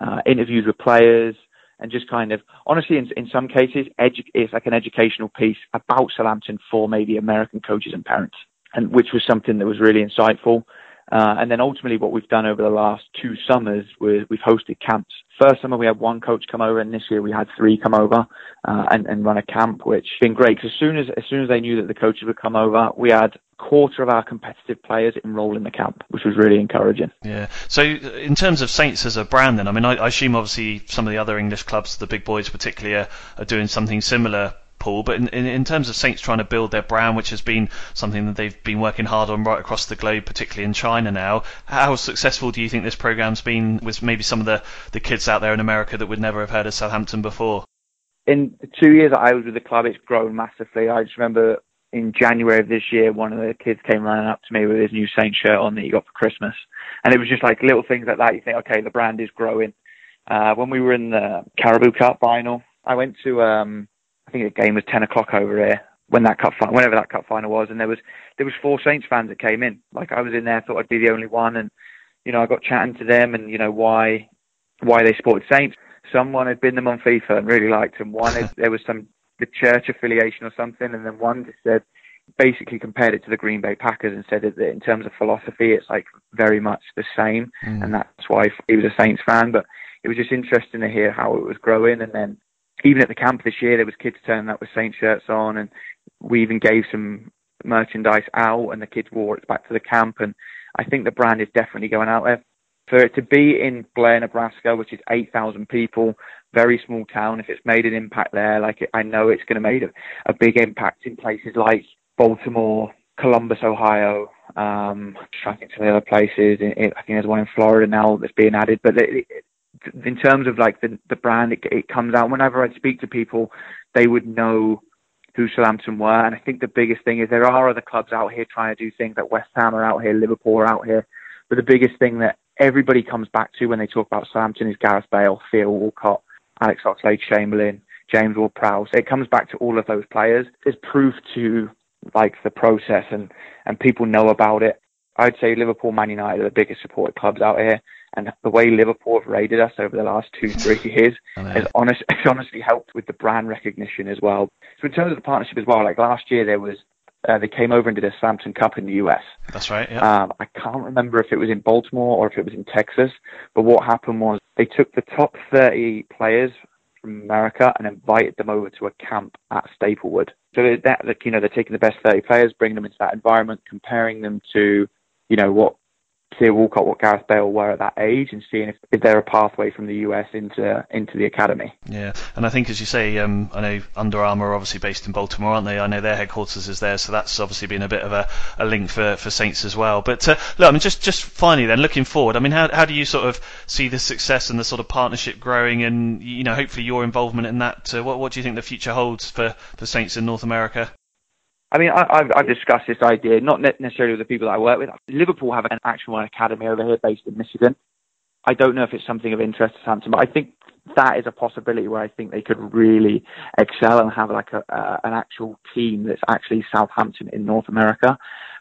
uh, interviews with players, and just kind of honestly in, in some cases edu- it's like an educational piece about Southampton for maybe American coaches and parents and which was something that was really insightful. Uh, and then ultimately, what we've done over the last two summers was we've hosted camps. First summer we had one coach come over, and this year we had three come over uh, and, and run a camp, which has been great. Because as soon as as soon as they knew that the coaches would come over, we had quarter of our competitive players enroll in the camp, which was really encouraging. Yeah. So in terms of Saints as a brand, then I mean, I, I assume obviously some of the other English clubs, the big boys particularly, are, are doing something similar Paul. But in, in, in, terms of Saints trying to build their brand, which has been something that they've been working hard on right across the globe, particularly in China now, how successful do you think this program's been with maybe some of the, the kids out there in America that would never have heard of Southampton before? In the two years that I was with the club, it's grown massively. I just remember in January of this year, one of the kids came running up to me with his new Saints shirt on that he got for Christmas. And it was just like little things like that. You think, okay, the brand is growing. Uh, when we were in the Carabao Cup final, I went to um, I think the game was ten o'clock over here when that cup final, whenever that cup final was, and there was there was four Saints fans that came in. Like I was in there, thought I'd be the only one, and you know I got chatting to them, and you know why why they supported Saints. Someone had been them on FIFA and really liked them. One had, there was some the church affiliation or something, and then one just said basically compared it to the Green Bay Packers and said that in terms of philosophy, it's like very much the same, mm. and that's why he was a Saints fan. But it was just interesting to hear how it was growing, and then even at the camp this year, there was kids turning up with Saint shirts on, and we even gave some merchandise out, and the kids wore it back to the camp. And I think the brand is definitely going out there. For it to be in Blair, Nebraska, which is 8,000 people, very small town, if it's made an impact there, like I know it's going to make a, a big impact in places like Baltimore, Columbus, Ohio. Um, to think some the other places. I think there's one in Florida now that's being added, but it, it, in terms of like the the brand, it, it comes out. Whenever I speak to people, they would know who Southampton were. And I think the biggest thing is there are other clubs out here trying to do things like West Ham are out here, Liverpool are out here. But the biggest thing that everybody comes back to when they talk about Southampton is Gareth Bale, Theo Walcott, Alex Oxlade-Chamberlain, James Ward-Prowse. It comes back to all of those players. There's proof to like the process and, and people know about it. I'd say Liverpool, Man United are the biggest supported clubs out here and the way Liverpool have rated us over the last two, three years has, honest, has honestly helped with the brand recognition as well. So in terms of the partnership as well, like last year there was uh, they came over and did a Southampton Cup in the US. That's right. Yeah. Um, I can't remember if it was in Baltimore or if it was in Texas, but what happened was they took the top 30 players from America and invited them over to a camp at Staplewood. So that, that you know, they're taking the best 30 players, bringing them into that environment, comparing them to, you know, what Theo Walcott, what Gareth Bale were at that age, and seeing if, if they're a pathway from the US into into the academy. Yeah, and I think as you say, um, I know Under Armour are obviously based in Baltimore, aren't they? I know their headquarters is there, so that's obviously been a bit of a, a link for, for Saints as well. But uh, look, I mean, just just finally then, looking forward, I mean, how how do you sort of see the success and the sort of partnership growing, and you know, hopefully your involvement in that? Uh, what what do you think the future holds for for Saints in North America? I mean, I, have I've discussed this idea, not necessarily with the people that I work with. Liverpool have an actual academy over here based in Michigan. I don't know if it's something of interest to Southampton, but I think that is a possibility where I think they could really excel and have like a, uh, an actual team that's actually Southampton in North America.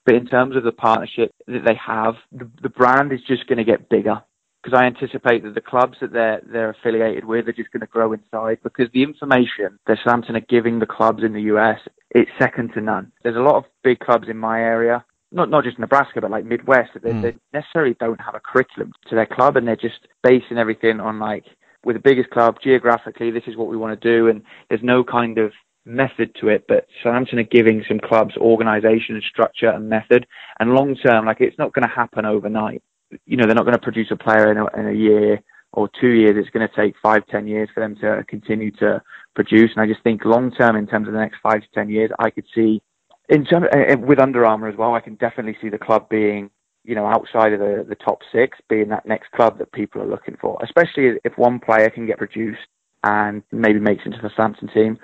But in terms of the partnership that they have, the, the brand is just going to get bigger because I anticipate that the clubs that they're they're affiliated with are just going to grow inside because the information that Southampton are giving the clubs in the US it's second to none. There's a lot of big clubs in my area, not not just Nebraska but like Midwest that they, mm. they necessarily don't have a curriculum to their club and they're just basing everything on like with the biggest club geographically this is what we want to do and there's no kind of method to it, but Southampton are giving some clubs organisation and structure and method. And long term, like it's not going to happen overnight you know, they're not going to produce a player in a, in a year or two years. It's going to take five, ten years for them to continue to produce. And I just think long term, in terms of the next five to ten years, I could see, in terms uh, uh, with Under Armour as well, I can definitely see the club being, you know, outside of the the top six, being that next club that people are looking for. Especially if one player can get produced and maybe makes into the Southampton team.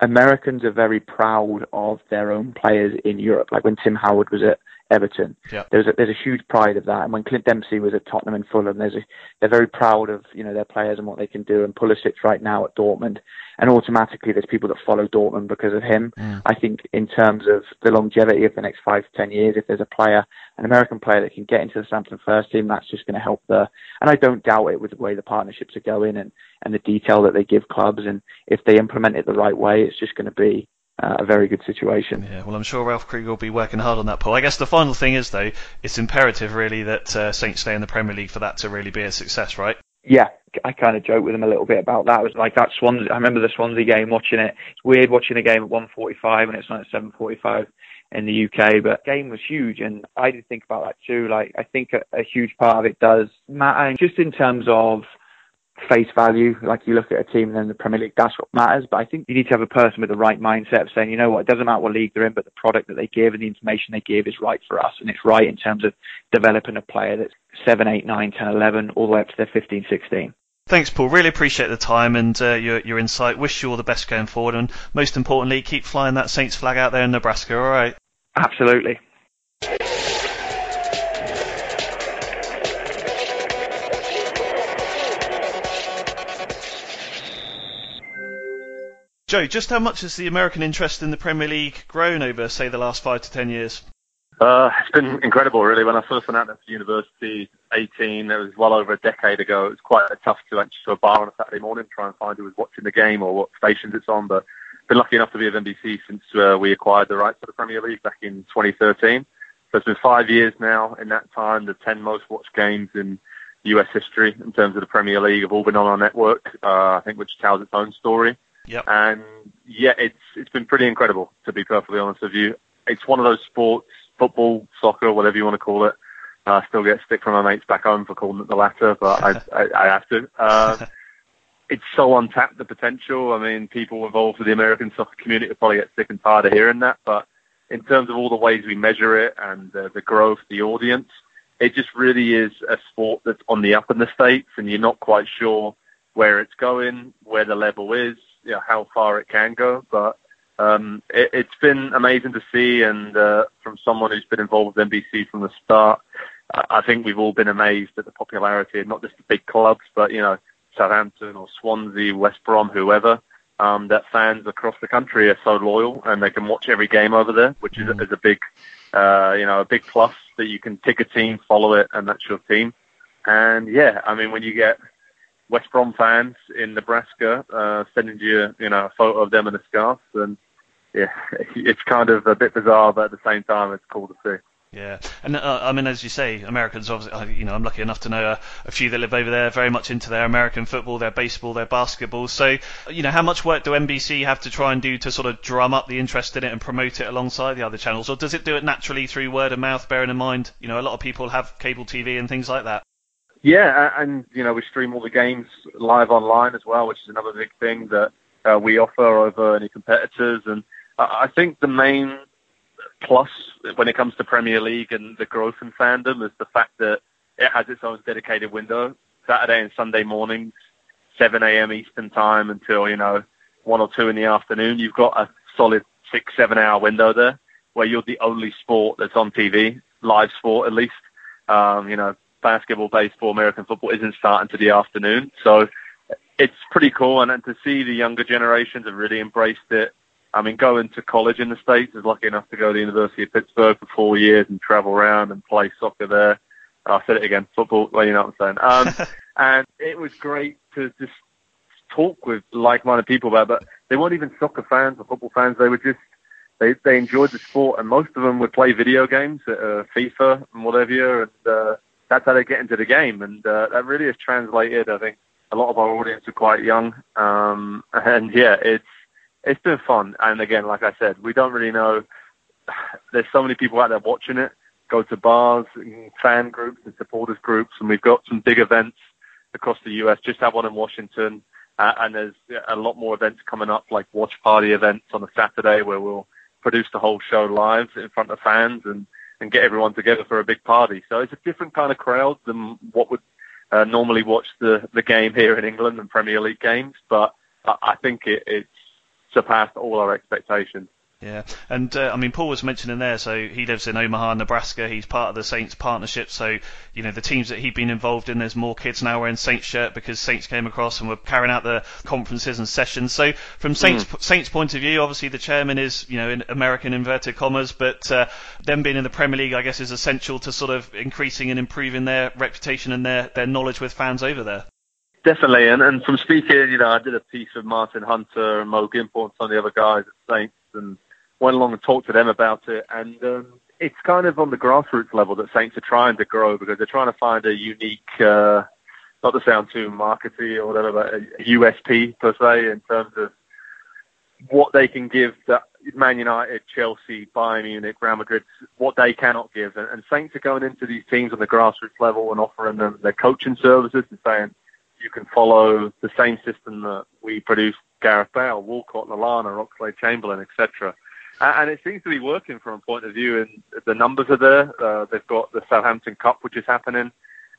Americans are very proud of their own players in Europe. Like when Tim Howard was at Everton. Yeah. There's a, there's a huge pride of that. And when Clint Dempsey was at Tottenham and Fulham, there's a, they're very proud of you know their players and what they can do. And Pulisic right now at Dortmund, and automatically there's people that follow Dortmund because of him. Mm. I think in terms of the longevity of the next five to ten years, if there's a player, an American player that can get into the Southampton first team, that's just going to help the. And I don't doubt it with the way the partnerships are going and and the detail that they give clubs. And if they implement it the right way, it's just going to be uh, a very good situation. Yeah, well, I'm sure Ralph Krueger will be working hard on that, Paul. I guess the final thing is, though, it's imperative, really, that uh, Saints stay in the Premier League for that to really be a success, right? Yeah, I kind of joke with him a little bit about that. It was like that Swansea. I remember the Swansea game, watching it. It's weird watching a game at 1:45 and it's not at 7:45 in the UK, but the game was huge, and I did think about that too. Like, I think a, a huge part of it does matter, just in terms of face value. Like you look at a team in the Premier League, that's what matters. But I think you need to have a person with the right mindset of saying, you know what, it doesn't matter what league they're in, but the product that they give and the information they give is right for us. And it's right in terms of developing a player that's 7, 8, 9, 10, 11, all the way up to their 15, 16. Thanks, Paul. Really appreciate the time and uh, your, your insight. Wish you all the best going forward. And most importantly, keep flying that Saints flag out there in Nebraska, all right? Absolutely. Joe, just how much has the American interest in the Premier League grown over, say, the last five to ten years? Uh, it's been incredible, really. When I first went out there to university, 18, it was well over a decade ago. It was quite tough to enter to a bar on a Saturday morning, try and find who was watching the game or what stations it's on. But been lucky enough to be at NBC since uh, we acquired the rights to the Premier League back in 2013. So it's been five years now. In that time, the 10 most watched games in US history in terms of the Premier League have all been on our network, uh, I think, which tells its own story. Yep. And yeah, it's it's been pretty incredible to be perfectly honest with you. It's one of those sports, football, soccer, whatever you want to call it. I still get stick from my mates back home for calling it the latter, but I, I, I have to. Uh, it's so untapped the potential. I mean, people involved with the American soccer community will probably get sick and tired of hearing that, but in terms of all the ways we measure it and uh, the growth, the audience, it just really is a sport that's on the up in the states, and you're not quite sure where it's going, where the level is, you know, how far it can go. But um, it, it's been amazing to see, and uh, from someone who's been involved with NBC from the start, I think we've all been amazed at the popularity of not just the big clubs, but you know, Southampton or Swansea, West Brom, whoever. Um, that fans across the country are so loyal and they can watch every game over there, which is, mm. is a big, uh, you know, a big plus that you can pick a team, follow it, and that's your team. And yeah, I mean, when you get West Brom fans in Nebraska uh, sending you, you know, a photo of them in a scarf, and yeah, it's kind of a bit bizarre, but at the same time, it's cool to see. Yeah, and uh, I mean, as you say, Americans obviously, you know, I'm lucky enough to know a, a, few that live over there, very much into their American football, their baseball, their basketball. So, you know, how much work do NBC have to try and do to sort of drum up the interest in it and promote it alongside the other channels, or does it do it naturally through word of mouth? Bearing in mind, you know, a lot of people have cable TV and things like that. Yeah, and you know, we stream all the games live online as well, which is another big thing that uh, we offer over any competitors. And I think the main plus when it comes to Premier League and the growth in fandom is the fact that it has its own dedicated window. Saturday and Sunday mornings, 7 a.m. Eastern time until, you know, 1 or 2 in the afternoon. You've got a solid six, seven hour window there where you're the only sport that's on TV, live sport at least. Um, you know, basketball, baseball, American football isn't starting to the afternoon. So it's pretty cool. And, and to see the younger generations have really embraced it. I mean, going to college in the States, I was lucky enough to go to the University of Pittsburgh for four years and travel around and play soccer there. I said it again, football, well, you know what I'm saying. Um, and it was great to just talk with like-minded people about it, but they weren't even soccer fans or football fans. They were just, they, they enjoyed the sport and most of them would play video games, uh, FIFA and whatever, and, uh, that's how they get into the game. And, uh, that really has translated, I think, a lot of our audience are quite young. Um, and yeah, it's, it's been fun. And again, like I said, we don't really know. There's so many people out there watching it. Go to bars, fan groups, and supporters groups, and we've got some big events across the US. Just had one in Washington, uh, and there's a lot more events coming up, like watch party events on a Saturday where we'll produce the whole show live in front of fans and and get everyone together for a big party. So it's a different kind of crowd than what would uh, normally watch the the game here in England and Premier League games. But I, I think it, it's surpassed all our expectations. Yeah, and uh, I mean, Paul was mentioning there, so he lives in Omaha, Nebraska. He's part of the Saints partnership, so you know the teams that he'd been involved in. There's more kids now wearing Saints shirt because Saints came across and were carrying out the conferences and sessions. So from Saints mm. Saints point of view, obviously the chairman is you know in American inverted commas, but uh, them being in the Premier League, I guess, is essential to sort of increasing and improving their reputation and their their knowledge with fans over there. Definitely, and, and from speaking, you know, I did a piece with Martin Hunter and Mo Gimpel and some of the other guys at Saints, and went along and talked to them about it. And um, it's kind of on the grassroots level that Saints are trying to grow because they're trying to find a unique, uh, not to sound too markety or whatever, but a USP per se in terms of what they can give that Man United, Chelsea, Bayern Munich, Real Madrid, what they cannot give. And, and Saints are going into these teams on the grassroots level and offering them their coaching services and saying, you can follow the same system that we produced Gareth Bale, Walcott, Lallana, Oxlade Chamberlain, etc. And it seems to be working from a point of view, and the numbers are there. Uh, they've got the Southampton Cup, which is happening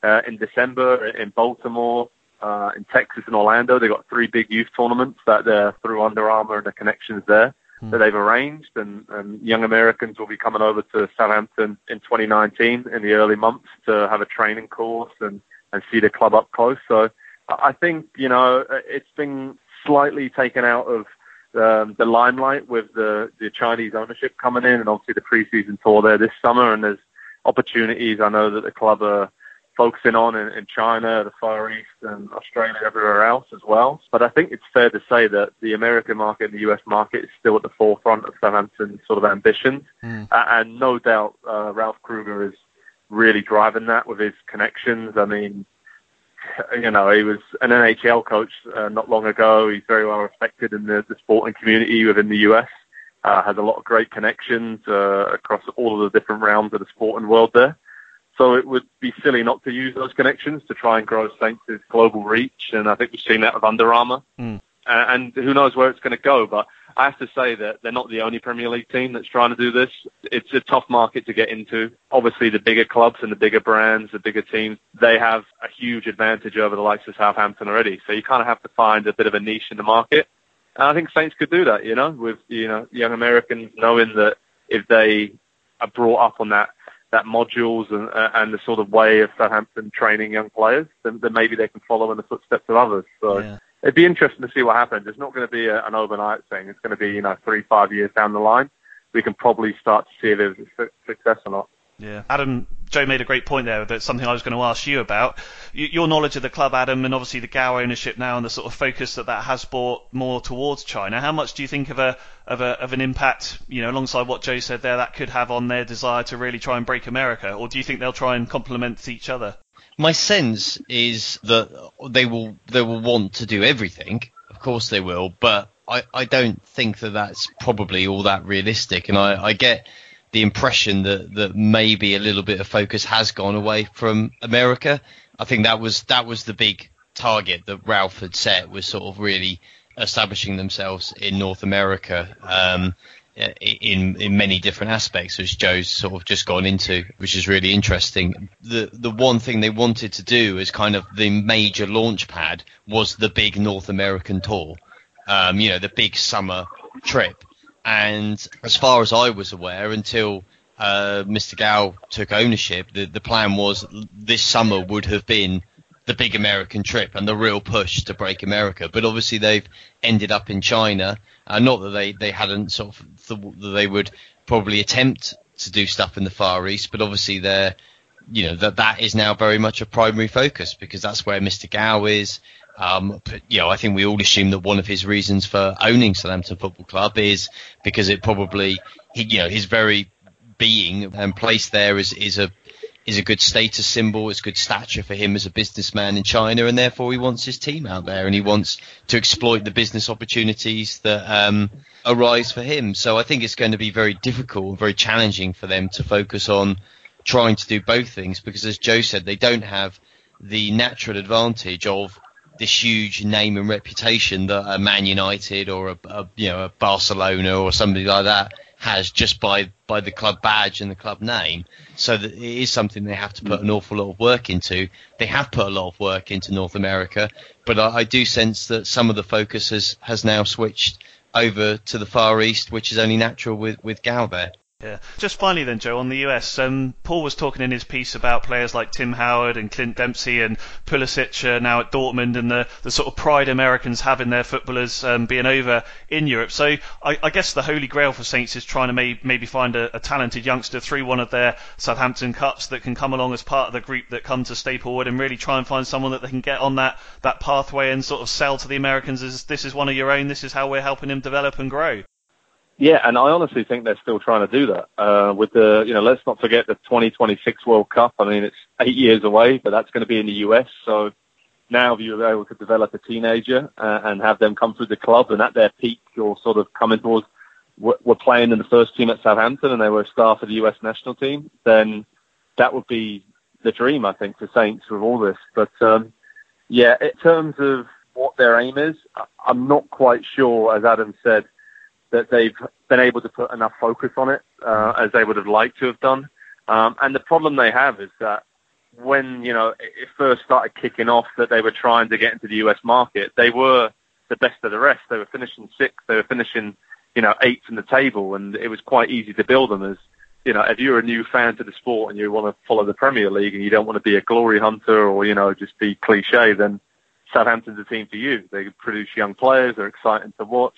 uh, in December in Baltimore, uh, in Texas and Orlando. They've got three big youth tournaments that they're through Under Armour and the connections there mm. that they've arranged, and, and young Americans will be coming over to Southampton in 2019 in the early months to have a training course and, and see the club up close. So I think, you know, it's been slightly taken out of um, the limelight with the, the Chinese ownership coming in and obviously the preseason tour there this summer. And there's opportunities I know that the club are focusing on in, in China, the Far East, and Australia, everywhere else as well. But I think it's fair to say that the American market and the US market is still at the forefront of Southampton's sort of ambitions. Mm. Uh, and no doubt uh, Ralph Krueger is really driving that with his connections. I mean, you know, he was an NHL coach uh, not long ago. He's very well respected in the, the sporting community within the US. Uh, has a lot of great connections uh, across all of the different realms of the sporting world there. So it would be silly not to use those connections to try and grow Saints' global reach. And I think we've seen that with Under Armour. Mm. Uh, and who knows where it's going to go. But I have to say that they're not the only Premier League team that's trying to do this. It's a tough market to get into. Obviously, the bigger clubs and the bigger brands, the bigger teams, they have a huge advantage over the likes of Southampton already. So you kind of have to find a bit of a niche in the market. And I think Saints could do that, you know, with, you know, young Americans knowing that if they are brought up on that that modules and, uh, and the sort of way of Southampton training young players, then, then maybe they can follow in the footsteps of others. So yeah it'd be interesting to see what happens. It's not going to be a, an overnight thing. It's going to be, you know, three, five years down the line. We can probably start to see if there's a success or not. Yeah, Adam, Joe made a great point there. That's something I was going to ask you about. Your knowledge of the club, Adam, and obviously the Gao ownership now, and the sort of focus that that has brought more towards China. How much do you think of a of a of an impact, you know, alongside what Joe said there, that could have on their desire to really try and break America, or do you think they'll try and complement each other? My sense is that they will they will want to do everything. Of course they will, but I, I don't think that that's probably all that realistic. And I, I get the impression that that maybe a little bit of focus has gone away from America. I think that was that was the big target that Ralph had set was sort of really establishing themselves in North America um, in in many different aspects, which Joe's sort of just gone into, which is really interesting. The the one thing they wanted to do as kind of the major launch pad was the big North American tour, um, you know, the big summer trip. And as far as I was aware, until uh, Mr. Gao took ownership, the, the plan was this summer would have been the big American trip and the real push to break America. But obviously they've ended up in China. Uh, not that they, they hadn't sort of thought that they would probably attempt to do stuff in the Far East, but obviously they're, you know, that that is now very much a primary focus because that's where Mr. Gao is. Um, but, you know, I think we all assume that one of his reasons for owning Southampton Football Club is because it probably, he, you know, his very being and place there is, is a is a good status symbol. It's good stature for him as a businessman in China, and therefore he wants his team out there, and he wants to exploit the business opportunities that um, arise for him. So I think it's going to be very difficult and very challenging for them to focus on trying to do both things, because as Joe said, they don't have the natural advantage of this huge name and reputation that a Man United or a, a you know a Barcelona or somebody like that has just by by the club badge and the club name. So that it is something they have to put an mm. awful lot of work into. They have put a lot of work into North America, but I, I do sense that some of the focus has has now switched over to the Far East, which is only natural with with Gao there. Yeah. Just finally then, Joe, on the US, um, Paul was talking in his piece about players like Tim Howard and Clint Dempsey and Pulisic uh, now at Dortmund and the, the sort of pride Americans have in their footballers um, being over in Europe. So I, I, guess the holy grail for Saints is trying to may, maybe find a, a, talented youngster through one of their Southampton Cups that can come along as part of the group that come to Staplewood and really try and find someone that they can get on that, that pathway and sort of sell to the Americans as this is one of your own, this is how we're helping him develop and grow. Yeah, and I honestly think they're still trying to do that. Uh, with the, you know, let's not forget the 2026 World Cup. I mean, it's eight years away, but that's going to be in the US. So now if you're able to develop a teenager uh, and have them come through the club and at their peak or sort of coming towards, we're playing in the first team at Southampton and they were a star for the US national team, then that would be the dream, I think, for Saints with all this. But, um, yeah, in terms of what their aim is, I'm not quite sure, as Adam said, that they've been able to put enough focus on it uh, as they would have liked to have done. Um, and the problem they have is that when you know it first started kicking off that they were trying to get into the US market, they were the best of the rest. They were finishing sixth, they were finishing you know eighth in the table, and it was quite easy to build them as you know if you're a new fan to the sport and you want to follow the Premier League and you don't want to be a glory hunter or you know just be cliche, then Southampton's a team for you. They produce young players, they're exciting to watch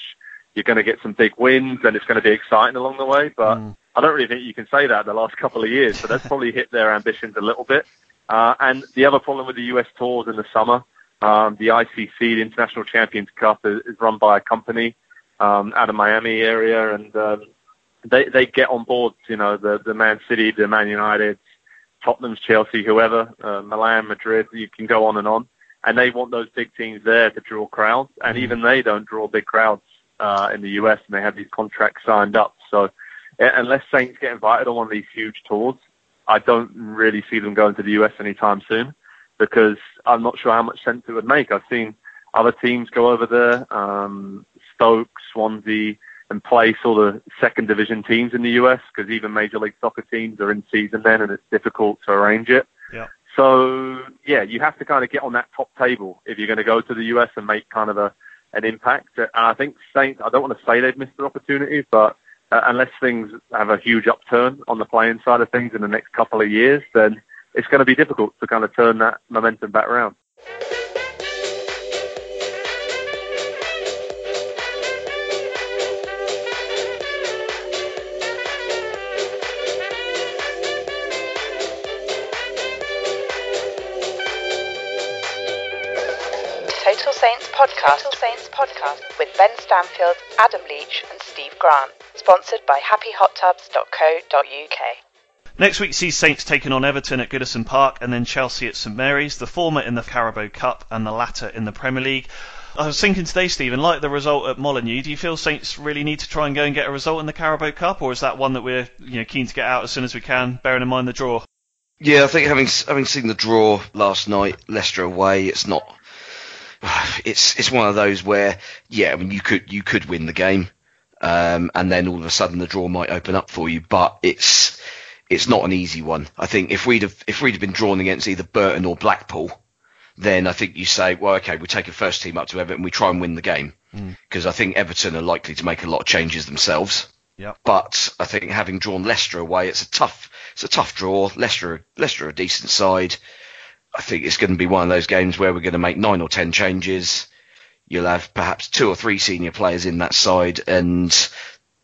you're going to get some big wins and it's going to be exciting along the way. But mm. I don't really think you can say that the last couple of years. So that's probably hit their ambitions a little bit. Uh, and the other problem with the US tours in the summer, um, the ICC, the International Champions Cup, is, is run by a company um, out of Miami area, and um, they they get on board. You know, the the Man City, the Man United, Tottenham's, Chelsea, whoever, uh, Milan, Madrid. You can go on and on, and they want those big teams there to draw crowds, and mm. even they don't draw big crowds uh, in the US, and they have these contracts signed up. So unless Saints get invited on one of these huge tours, I don't really see them going to the US anytime soon because I'm not sure how much sense it would make. I've seen other teams go over there, um, Stoke, Swansea, and play sort of second division teams in the US because even Major League Soccer teams are in season then, and it's difficult to arrange it. Yeah. So yeah, you have to kind of get on that top table if you're going to go to the US and make kind of a an impact. And I think Saints, I don't want to say they've missed their opportunity, but uh, unless things have a huge upturn on the playing side of things in the next couple of years, then it's going to be difficult to kind of turn that momentum back around. Podcast, Total Saints podcast with Ben Stanfield, Adam Leach, and Steve Grant. Sponsored by HappyHotTubs.co.uk. Next week sees Saints taking on Everton at Goodison Park and then Chelsea at St Mary's, the former in the Carabao Cup and the latter in the Premier League. I was thinking today, Stephen, like the result at Molineux, do you feel Saints really need to try and go and get a result in the Carabao Cup, or is that one that we're you know keen to get out as soon as we can, bearing in mind the draw? Yeah, I think having having seen the draw last night, Leicester away, it's not. It's it's one of those where yeah, I mean you could you could win the game, um, and then all of a sudden the draw might open up for you, but it's it's not an easy one. I think if we'd have if we'd have been drawn against either Burton or Blackpool, then I think you say, well, okay, we take a first team up to Everton, we try and win the game because I think Everton are likely to make a lot of changes themselves. Yep. But I think having drawn Leicester away, it's a tough, it's a tough draw. Leicester, Leicester, are a decent side. I think it's going to be one of those games where we're going to make nine or ten changes. You'll have perhaps two or three senior players in that side, and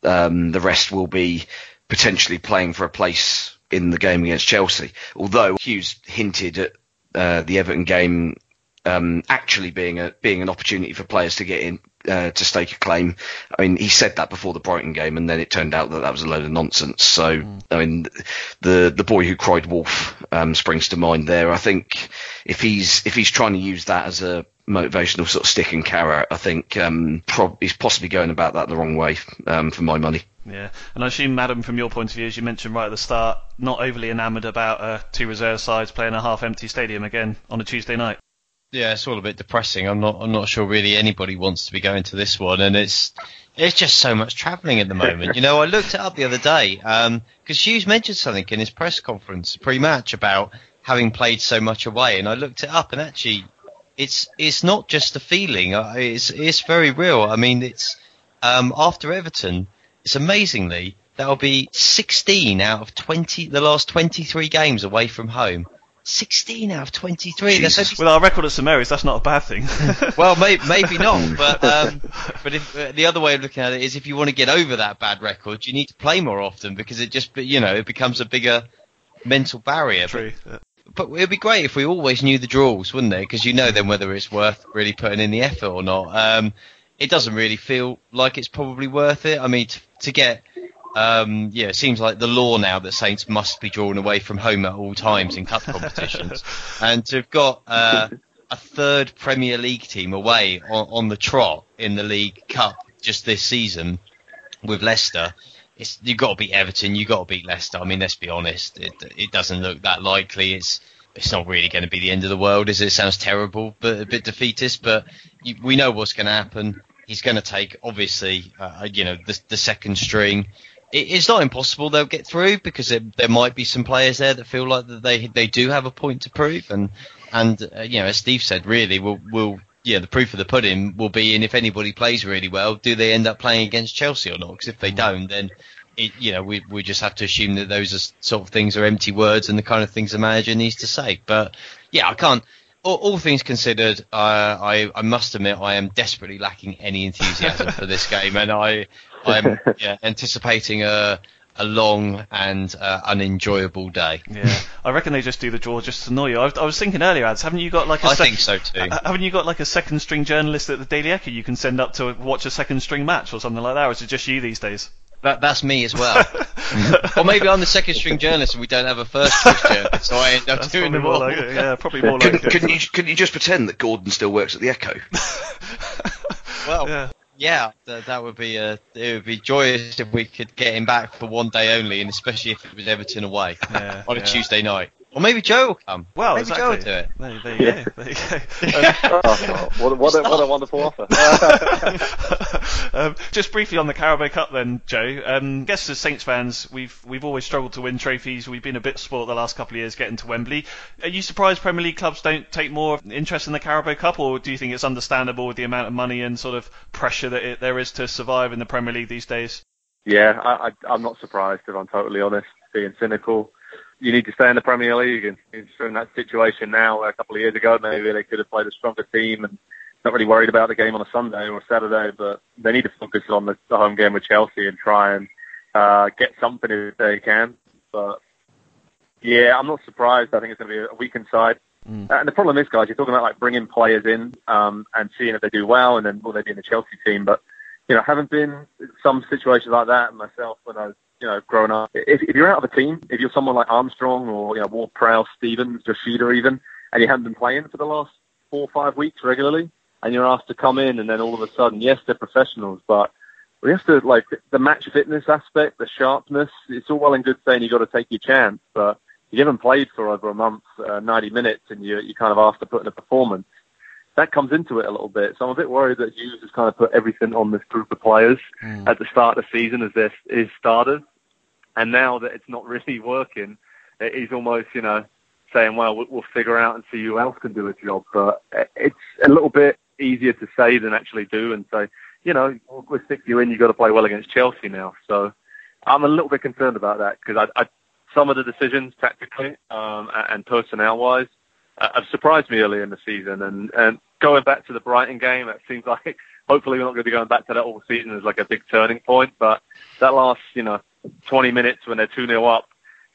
um, the rest will be potentially playing for a place in the game against Chelsea. Although Hughes hinted at uh, the Everton game um, actually being a being an opportunity for players to get in uh, to stake a claim. I mean, he said that before the Brighton game, and then it turned out that that was a load of nonsense. So, I mean, the the boy who cried wolf um, springs to mind there. I think if he's if he's trying to use that as a motivational sort of stick and carrot, I think um, prob- he's possibly going about that the wrong way um, for my money. Yeah, and I assume, Madam, from your point of view, as you mentioned right at the start, not overly enamoured about uh, two reserve sides playing a half-empty stadium again on a Tuesday night. Yeah, it's all a bit depressing. I'm not. I'm not sure really anybody wants to be going to this one, and it's it's just so much travelling at the moment. You know, I looked it up the other day because Hughes mentioned something in his press conference pre-match about having played so much away, and I looked it up, and actually, it's it's not just a feeling. It's it's very real. I mean, it's um, after Everton, it's amazingly that'll be 16 out of 20 the last 23 games away from home. 16 out of 23. That's With our record at St Mary's, that's not a bad thing. well, may, maybe not, but um, but if, uh, the other way of looking at it is if you want to get over that bad record, you need to play more often because it just you know it becomes a bigger mental barrier. True. But, but it'd be great if we always knew the draws, wouldn't it? Because you know then whether it's worth really putting in the effort or not. Um, it doesn't really feel like it's probably worth it. I mean, to, to get um, yeah, it seems like the law now that Saints must be drawn away from home at all times in cup competitions, and to have got uh, a third Premier League team away on, on the trot in the League Cup just this season with Leicester. It's, you've got to beat Everton. You've got to beat Leicester. I mean, let's be honest. It, it doesn't look that likely. It's it's not really going to be the end of the world, is it? It sounds terrible, but a bit defeatist. But you, we know what's going to happen. He's going to take, obviously, uh, you know, the, the second string. It, it's not impossible they'll get through because it, there might be some players there that feel like that they they do have a point to prove. And and uh, you know, as Steve said, really, we'll we'll yeah, the proof of the pudding will be in if anybody plays really well, do they end up playing against Chelsea or not? Because if they don't, then it, you know we we just have to assume that those are sort of things are empty words and the kind of things a manager needs to say. But yeah, I can't. All, all things considered, uh, I I must admit I am desperately lacking any enthusiasm for this game, and I I'm yeah, anticipating a a long and uh, unenjoyable day. Yeah, I reckon they just do the draw just to annoy you. I, I was thinking earlier, ads, haven't you got like a I sec- think so too. haven't you got like a second string journalist at the Daily Echo you can send up to watch a second string match or something like that, or is it just you these days? That, that's me as well. or maybe I'm the second string journalist and we don't have a first string journalist, so I end up That's doing probably them more all. like it, yeah, probably more Can, like it. can you can you just pretend that Gordon still works at the Echo? Well, Yeah. Yeah, th- that would be uh, it would be joyous if we could get him back for one day only, and especially if it was Everton away Yeah, on a yeah. Tuesday night. Or maybe Joe will come. Well, maybe exactly. Joe will do it. There, there you go. There you go. oh, what, what, a, what a wonderful offer. um, just briefly on the Carabao Cup, then, Joe. Um, I guess as Saints fans, we've we've always struggled to win trophies. We've been a bit spoilt the last couple of years getting to Wembley. Are you surprised Premier League clubs don't take more interest in the Carabao Cup, or do you think it's understandable with the amount of money and sort of pressure that it, there is to survive in the Premier League these days? yeah, I, I, I'm not surprised if I'm totally honest, being cynical. You need to stay in the Premier League, and it's in that situation now. Where a couple of years ago, maybe they could have played a stronger team and not really worried about the game on a Sunday or a Saturday, but they need to focus on the, the home game with Chelsea and try and uh, get something if they can. But yeah, I'm not surprised. I think it's going to be a weakened side. Mm. and the problem is, guys, you're talking about like bringing players in um, and seeing if they do well, and then will they be in the Chelsea team? But you know, I haven't been in some situations like that myself when I was you know growing up. If, if you're out of a team, if you're someone like Armstrong or you know Ward Prowse, Stevens, Yoshida even, and you haven't been playing for the last four or five weeks regularly, and you're asked to come in, and then all of a sudden, yes, they're professionals, but we have to like the match fitness aspect, the sharpness. It's all well and good saying you got to take your chance, but you haven't played for over a month, uh, 90 minutes, and you you kind of asked to put in a performance. That comes into it a little bit. So I'm a bit worried that Hughes has kind of put everything on this group of players mm. at the start of the season as their his starters, and now that it's not really working, he's almost you know saying, well, we'll figure out and see who else can do a job. But it's a little bit easier to say than actually do, and say, you know, we'll stick you in. You've got to play well against Chelsea now. So I'm a little bit concerned about that because I, I some of the decisions tactically um, and personnel-wise uh, have surprised me early in the season. And, and going back to the Brighton game, it seems like hopefully we're not going to be going back to that all season as like a big turning point. But that last, you know, 20 minutes when they're 2 0 up,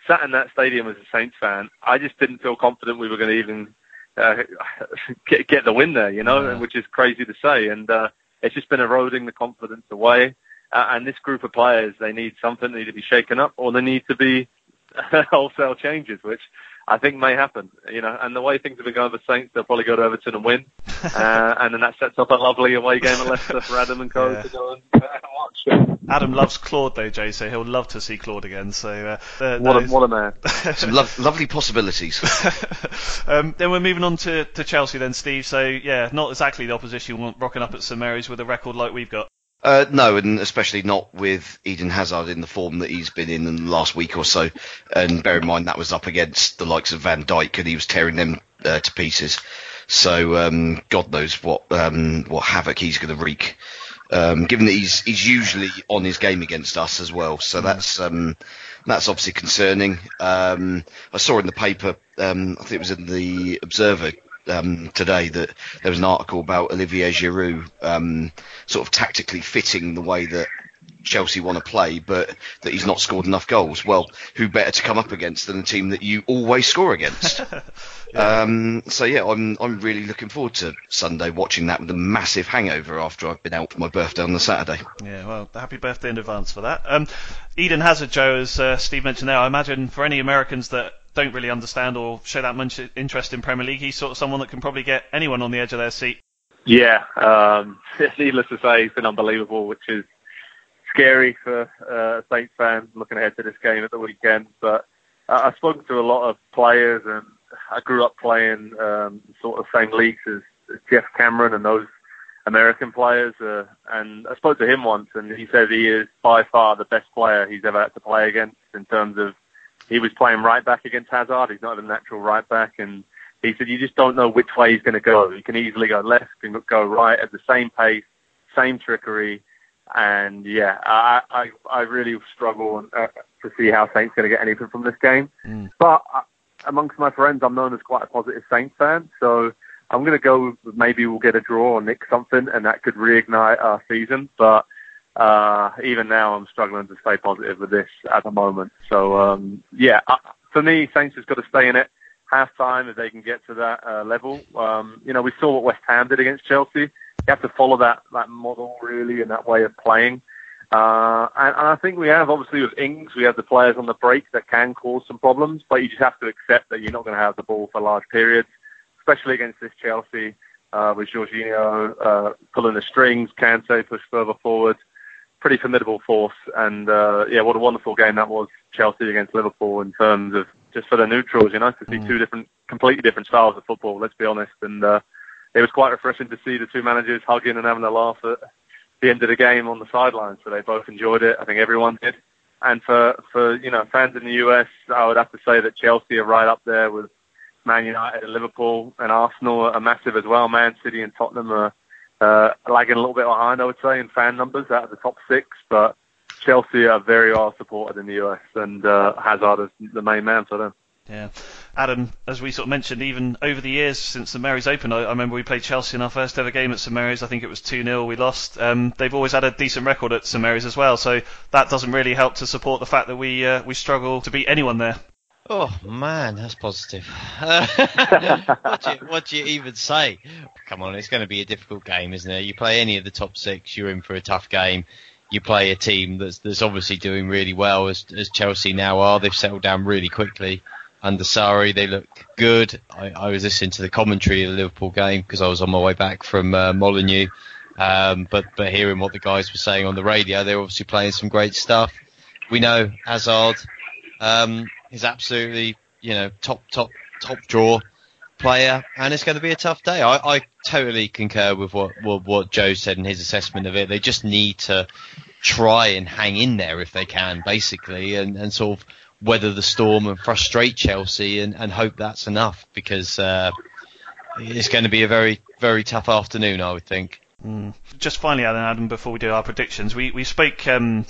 sat in that stadium as a Saints fan, I just didn't feel confident we were going to even uh, get, get the win there, you know, yeah. which is crazy to say. And uh, it's just been eroding the confidence away. Uh, and this group of players, they need something. They need to be shaken up, or they need to be wholesale changes, which I think may happen. You know, and the way things have been going for Saints, they'll probably go to Everton and win, uh, and then that sets up a lovely away game at Leicester for Adam and Co yeah. to go and uh, watch. Adam loves Claude though, Jay, so he'll love to see Claude again. So uh, what, a, what a man! Some lo- lovely possibilities. um, then we're moving on to, to Chelsea then, Steve. So yeah, not exactly the opposition want rocking up at St Mary's with a record like we've got. Uh, no, and especially not with Eden Hazard in the form that he's been in in the last week or so. And bear in mind that was up against the likes of Van Dijk, and he was tearing them uh, to pieces. So um, God knows what um, what havoc he's going to wreak. Um, given that he's he's usually on his game against us as well, so mm. that's um, that's obviously concerning. Um, I saw in the paper, um, I think it was in the Observer um, today that there was an article about Olivier Giroud um, sort of tactically fitting the way that Chelsea want to play, but that he's not scored enough goals. Well, who better to come up against than a team that you always score against? yeah. Um, so yeah, I'm I'm really looking forward to Sunday watching that with a massive hangover after I've been out for my birthday on the Saturday. Yeah, well, happy birthday in advance for that. Um, Eden Hazard, Joe, as uh, Steve mentioned there, I imagine for any Americans that don't really understand or show that much interest in Premier League, he's sort of someone that can probably get anyone on the edge of their seat. Yeah, um, needless to say, he's been unbelievable, which is scary for uh, Saints fans looking ahead to this game at the weekend. But uh, I've spoken to a lot of players, and I grew up playing um, sort of same leagues as, Geoff Cameron and those American players. Uh, and I spoke to him once, and he said he is by far the best player he's ever had to play against in terms of he was playing right back against Hazard. He's not a natural right back, and he said you just don't know which way he's going to go. He can easily go left and go right at the same pace, same trickery, and yeah, I I, I really struggle uh, to see how Saints going to get anything from this game. Mm. But uh, amongst my friends, I'm known as quite a positive Saints fan, so I'm going to go maybe we'll get a draw or nick something, and that could reignite our season. But uh, even now, I'm struggling to stay positive with this at the moment. So um, yeah, uh, for me, Saints has got to stay in it. Half time if they can get to that uh, level. Um, you know, we saw what West Ham did against Chelsea. You have to follow that that model really and that way of playing. Uh, and, and I think we have obviously with Ings, we have the players on the break that can cause some problems, but you just have to accept that you're not going to have the ball for large periods, especially against this Chelsea. Uh, with Jorginho uh, pulling the strings, Kante push further forward pretty formidable force. And uh, yeah, what a wonderful game that was, Chelsea against Liverpool, in terms of just for the neutrals, you know, to see mm. two different, completely different styles of football. Let's be honest. And uh, it was quite refreshing to see the two managers hugging and having a laugh at the end of the game on the sidelines. So they both enjoyed it. I think everyone did. And for for you know fans in the US, I would have to say that Chelsea are right up there with Man United and Liverpool and Arsenal are massive as well. Man City and Tottenham are uh, lagging a little bit behind, I would say, in fan numbers out of the top six. But Chelsea are very well supported in the US, and uh, Hazard is the main man for them. Yeah. Adam, as we sort of mentioned, even over the years since St Mary's opened, I, I, remember we played Chelsea in our first ever game at St Mary's. I think it was 2 0. We lost. Um, they've always had a decent record at St Mary's as well, so that doesn't really help to support the fact that we uh, we struggle to beat anyone there. Oh man, that's positive. what, do you, what do you even say? Come on, it's going to be a difficult game, isn't it? You play any of the top six, you're in for a tough game. You play a team that's that's obviously doing really well, as, as Chelsea now are. They've settled down really quickly under Sarri. They look good. I, I was listening to the commentary of the Liverpool game because I was on my way back from uh, Molineux. Um, but but hearing what the guys were saying on the radio, they're obviously playing some great stuff. We know Hazard um, is absolutely you know top top top draw player, and it's going to be a tough day. I, I totally concur with what, what what Joe said in his assessment of it. They just need to try and hang in there if they can, basically, and, and sort of weather the storm and frustrate Chelsea and, and hope that's enough because uh, it's going to be a very very tough afternoon, I would think. Mm. Just finally, Alan, Adam, before we do our predictions, we we spoke. Um,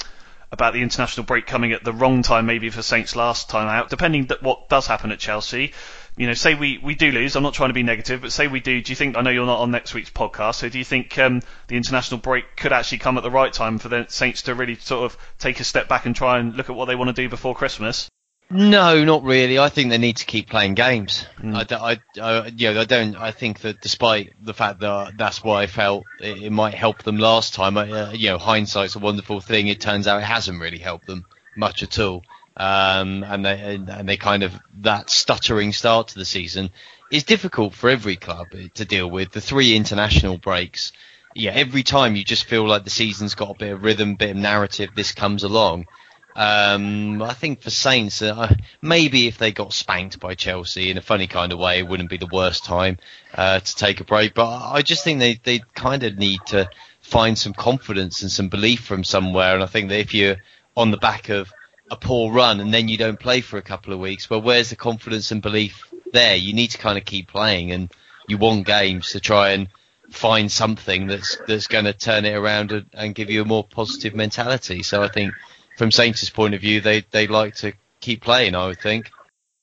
about the international break coming at the wrong time, maybe for Saints last time out. Depending what does happen at Chelsea, you know, say we, we do lose. I'm not trying to be negative, but say we do. Do you think? I know you're not on next week's podcast, so do you think um, the international break could actually come at the right time for the Saints to really sort of take a step back and try and look at what they want to do before Christmas? No, not really. I think they need to keep playing games. Mm. I, I, I, you know, I don't. I think that despite the fact that that's what I felt it, it might help them last time. Uh, you know, hindsight's a wonderful thing. It turns out it hasn't really helped them much at all. Um, and they and they kind of that stuttering start to the season is difficult for every club to deal with. The three international breaks, yeah, every time you just feel like the season's got a bit of rhythm, bit of narrative. This comes along. Um, I think for Saints, uh, maybe if they got spanked by Chelsea in a funny kind of way, it wouldn't be the worst time uh, to take a break. But I just think they they kind of need to find some confidence and some belief from somewhere. And I think that if you're on the back of a poor run and then you don't play for a couple of weeks, well, where's the confidence and belief there? You need to kind of keep playing, and you want games to try and find something that's that's going to turn it around and, and give you a more positive mentality. So I think, from Saints' point of view, they they like to keep playing. I would think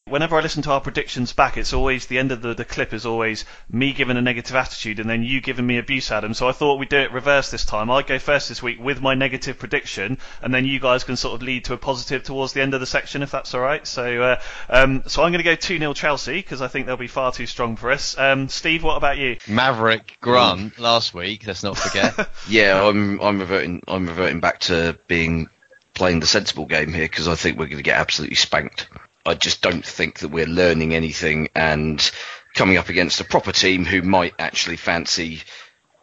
whenever I listen to our predictions back, it's always the end of the, the clip is always me giving a negative attitude and then you giving me abuse, Adam. So I thought we'd do it reverse this time. I go first this week with my negative prediction, and then you guys can sort of lead to a positive towards the end of the section, if that's all right. So, uh, um, so I'm going to go two 0 Chelsea because I think they'll be far too strong for us. Um, Steve, what about you? Maverick Grant last week. Let's not forget. yeah, I'm I'm reverting I'm reverting back to being playing the sensible game here because I think we're going to get absolutely spanked. I just don't think that we're learning anything and coming up against a proper team who might actually fancy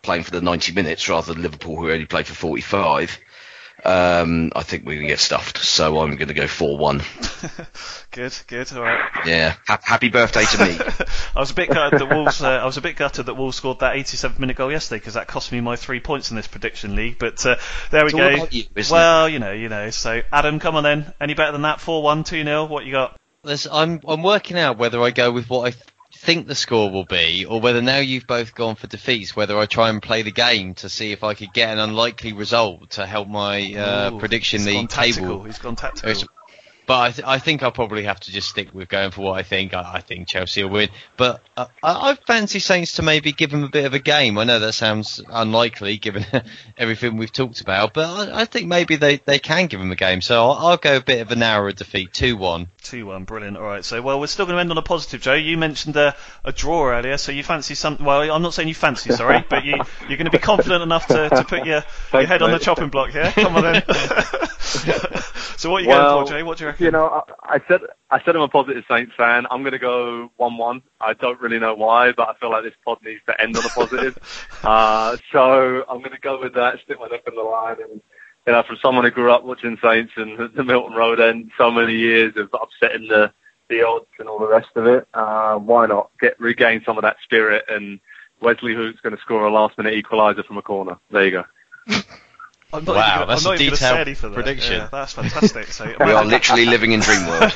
playing for the 90 minutes rather than Liverpool who only play for 45. Um, I think we're going to get stuffed, so I'm going to go 4-1. good, good, all right. Yeah, ha- happy birthday to me. I was a bit gutted that Wolves. Uh, I was a bit gutted that Wolves scored that 87th minute goal yesterday because that cost me my three points in this prediction league. But uh, there we it's go. You, well, it? you know, you know. So Adam, come on then. Any better than that? 4-1, 2-0. What you got? Listen, I'm I'm working out whether I go with what I think the score will be, or whether now you've both gone for defeats, whether I try and play the game to see if I could get an unlikely result to help my uh, Ooh, prediction the table. Tactical. He's gone tactical. But I, th- I think I'll probably have to just stick with going for what I think. I, I think Chelsea will win. But uh, I, I fancy Saints to maybe give them a bit of a game. I know that sounds unlikely given everything we've talked about, but I, I, think maybe they, they can give them a game. So I'll, I'll go a bit of a narrower defeat, 2 1. 2 1, brilliant. All right, so, well, we're still going to end on a positive, Joe. You mentioned a, a draw earlier, so you fancy some. Well, I'm not saying you fancy, sorry, but you, you're going to be confident enough to, to put your, Thanks, your head on the chopping block here. Come on then. so what are you well, going for, Jay? What do you reckon? You know, I, I said I said I'm a positive Saints fan. I'm going to go one-one. I don't really know why, but I feel like this pod needs to end on a positive. uh, so I'm going to go with that. Stick my neck in the line, and you know, from someone who grew up watching Saints and the Milton Road end, so many years of upsetting the the odds and all the rest of it. Uh, why not get regain some of that spirit? And Wesley Hoedt's going to score a last-minute equaliser from a corner. There you go. I'm not Wow, even gonna, that's I'm not a even say detailed anything there. prediction. Yeah, that's fantastic. So We are literally living in dream world.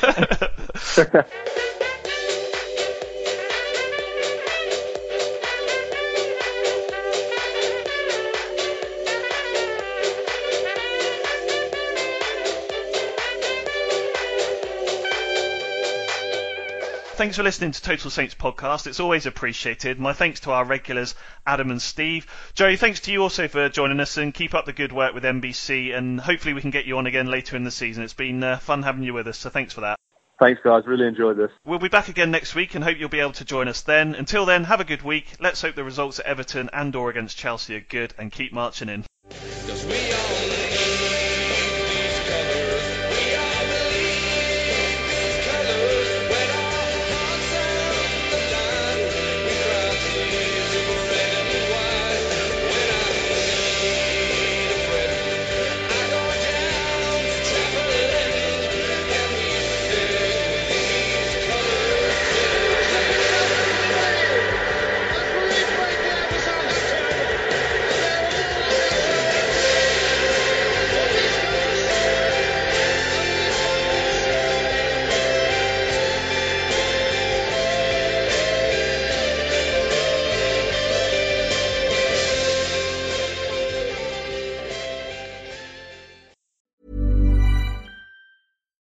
Thanks for listening to Total Saints podcast. It's always appreciated. My thanks to our regulars, Adam and Steve. Joey, thanks to you also for joining us and keep up the good work with NBC. And hopefully we can get you on again later in the season. It's been uh, fun having you with us, so thanks for that. Thanks, guys. Really enjoyed this. We'll be back again next week and hope you'll be able to join us then. Until then, have a good week. Let's hope the results at Everton and or against Chelsea are good and keep marching in.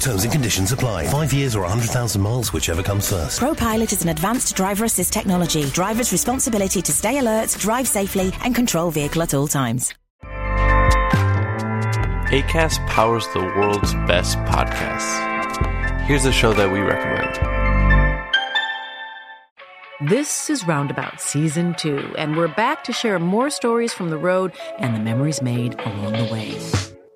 Terms and conditions apply. Five years or 100,000 miles, whichever comes first. ProPilot is an advanced driver assist technology. Driver's responsibility to stay alert, drive safely, and control vehicle at all times. ACAST powers the world's best podcasts. Here's a show that we recommend. This is Roundabout Season 2, and we're back to share more stories from the road and the memories made along the way.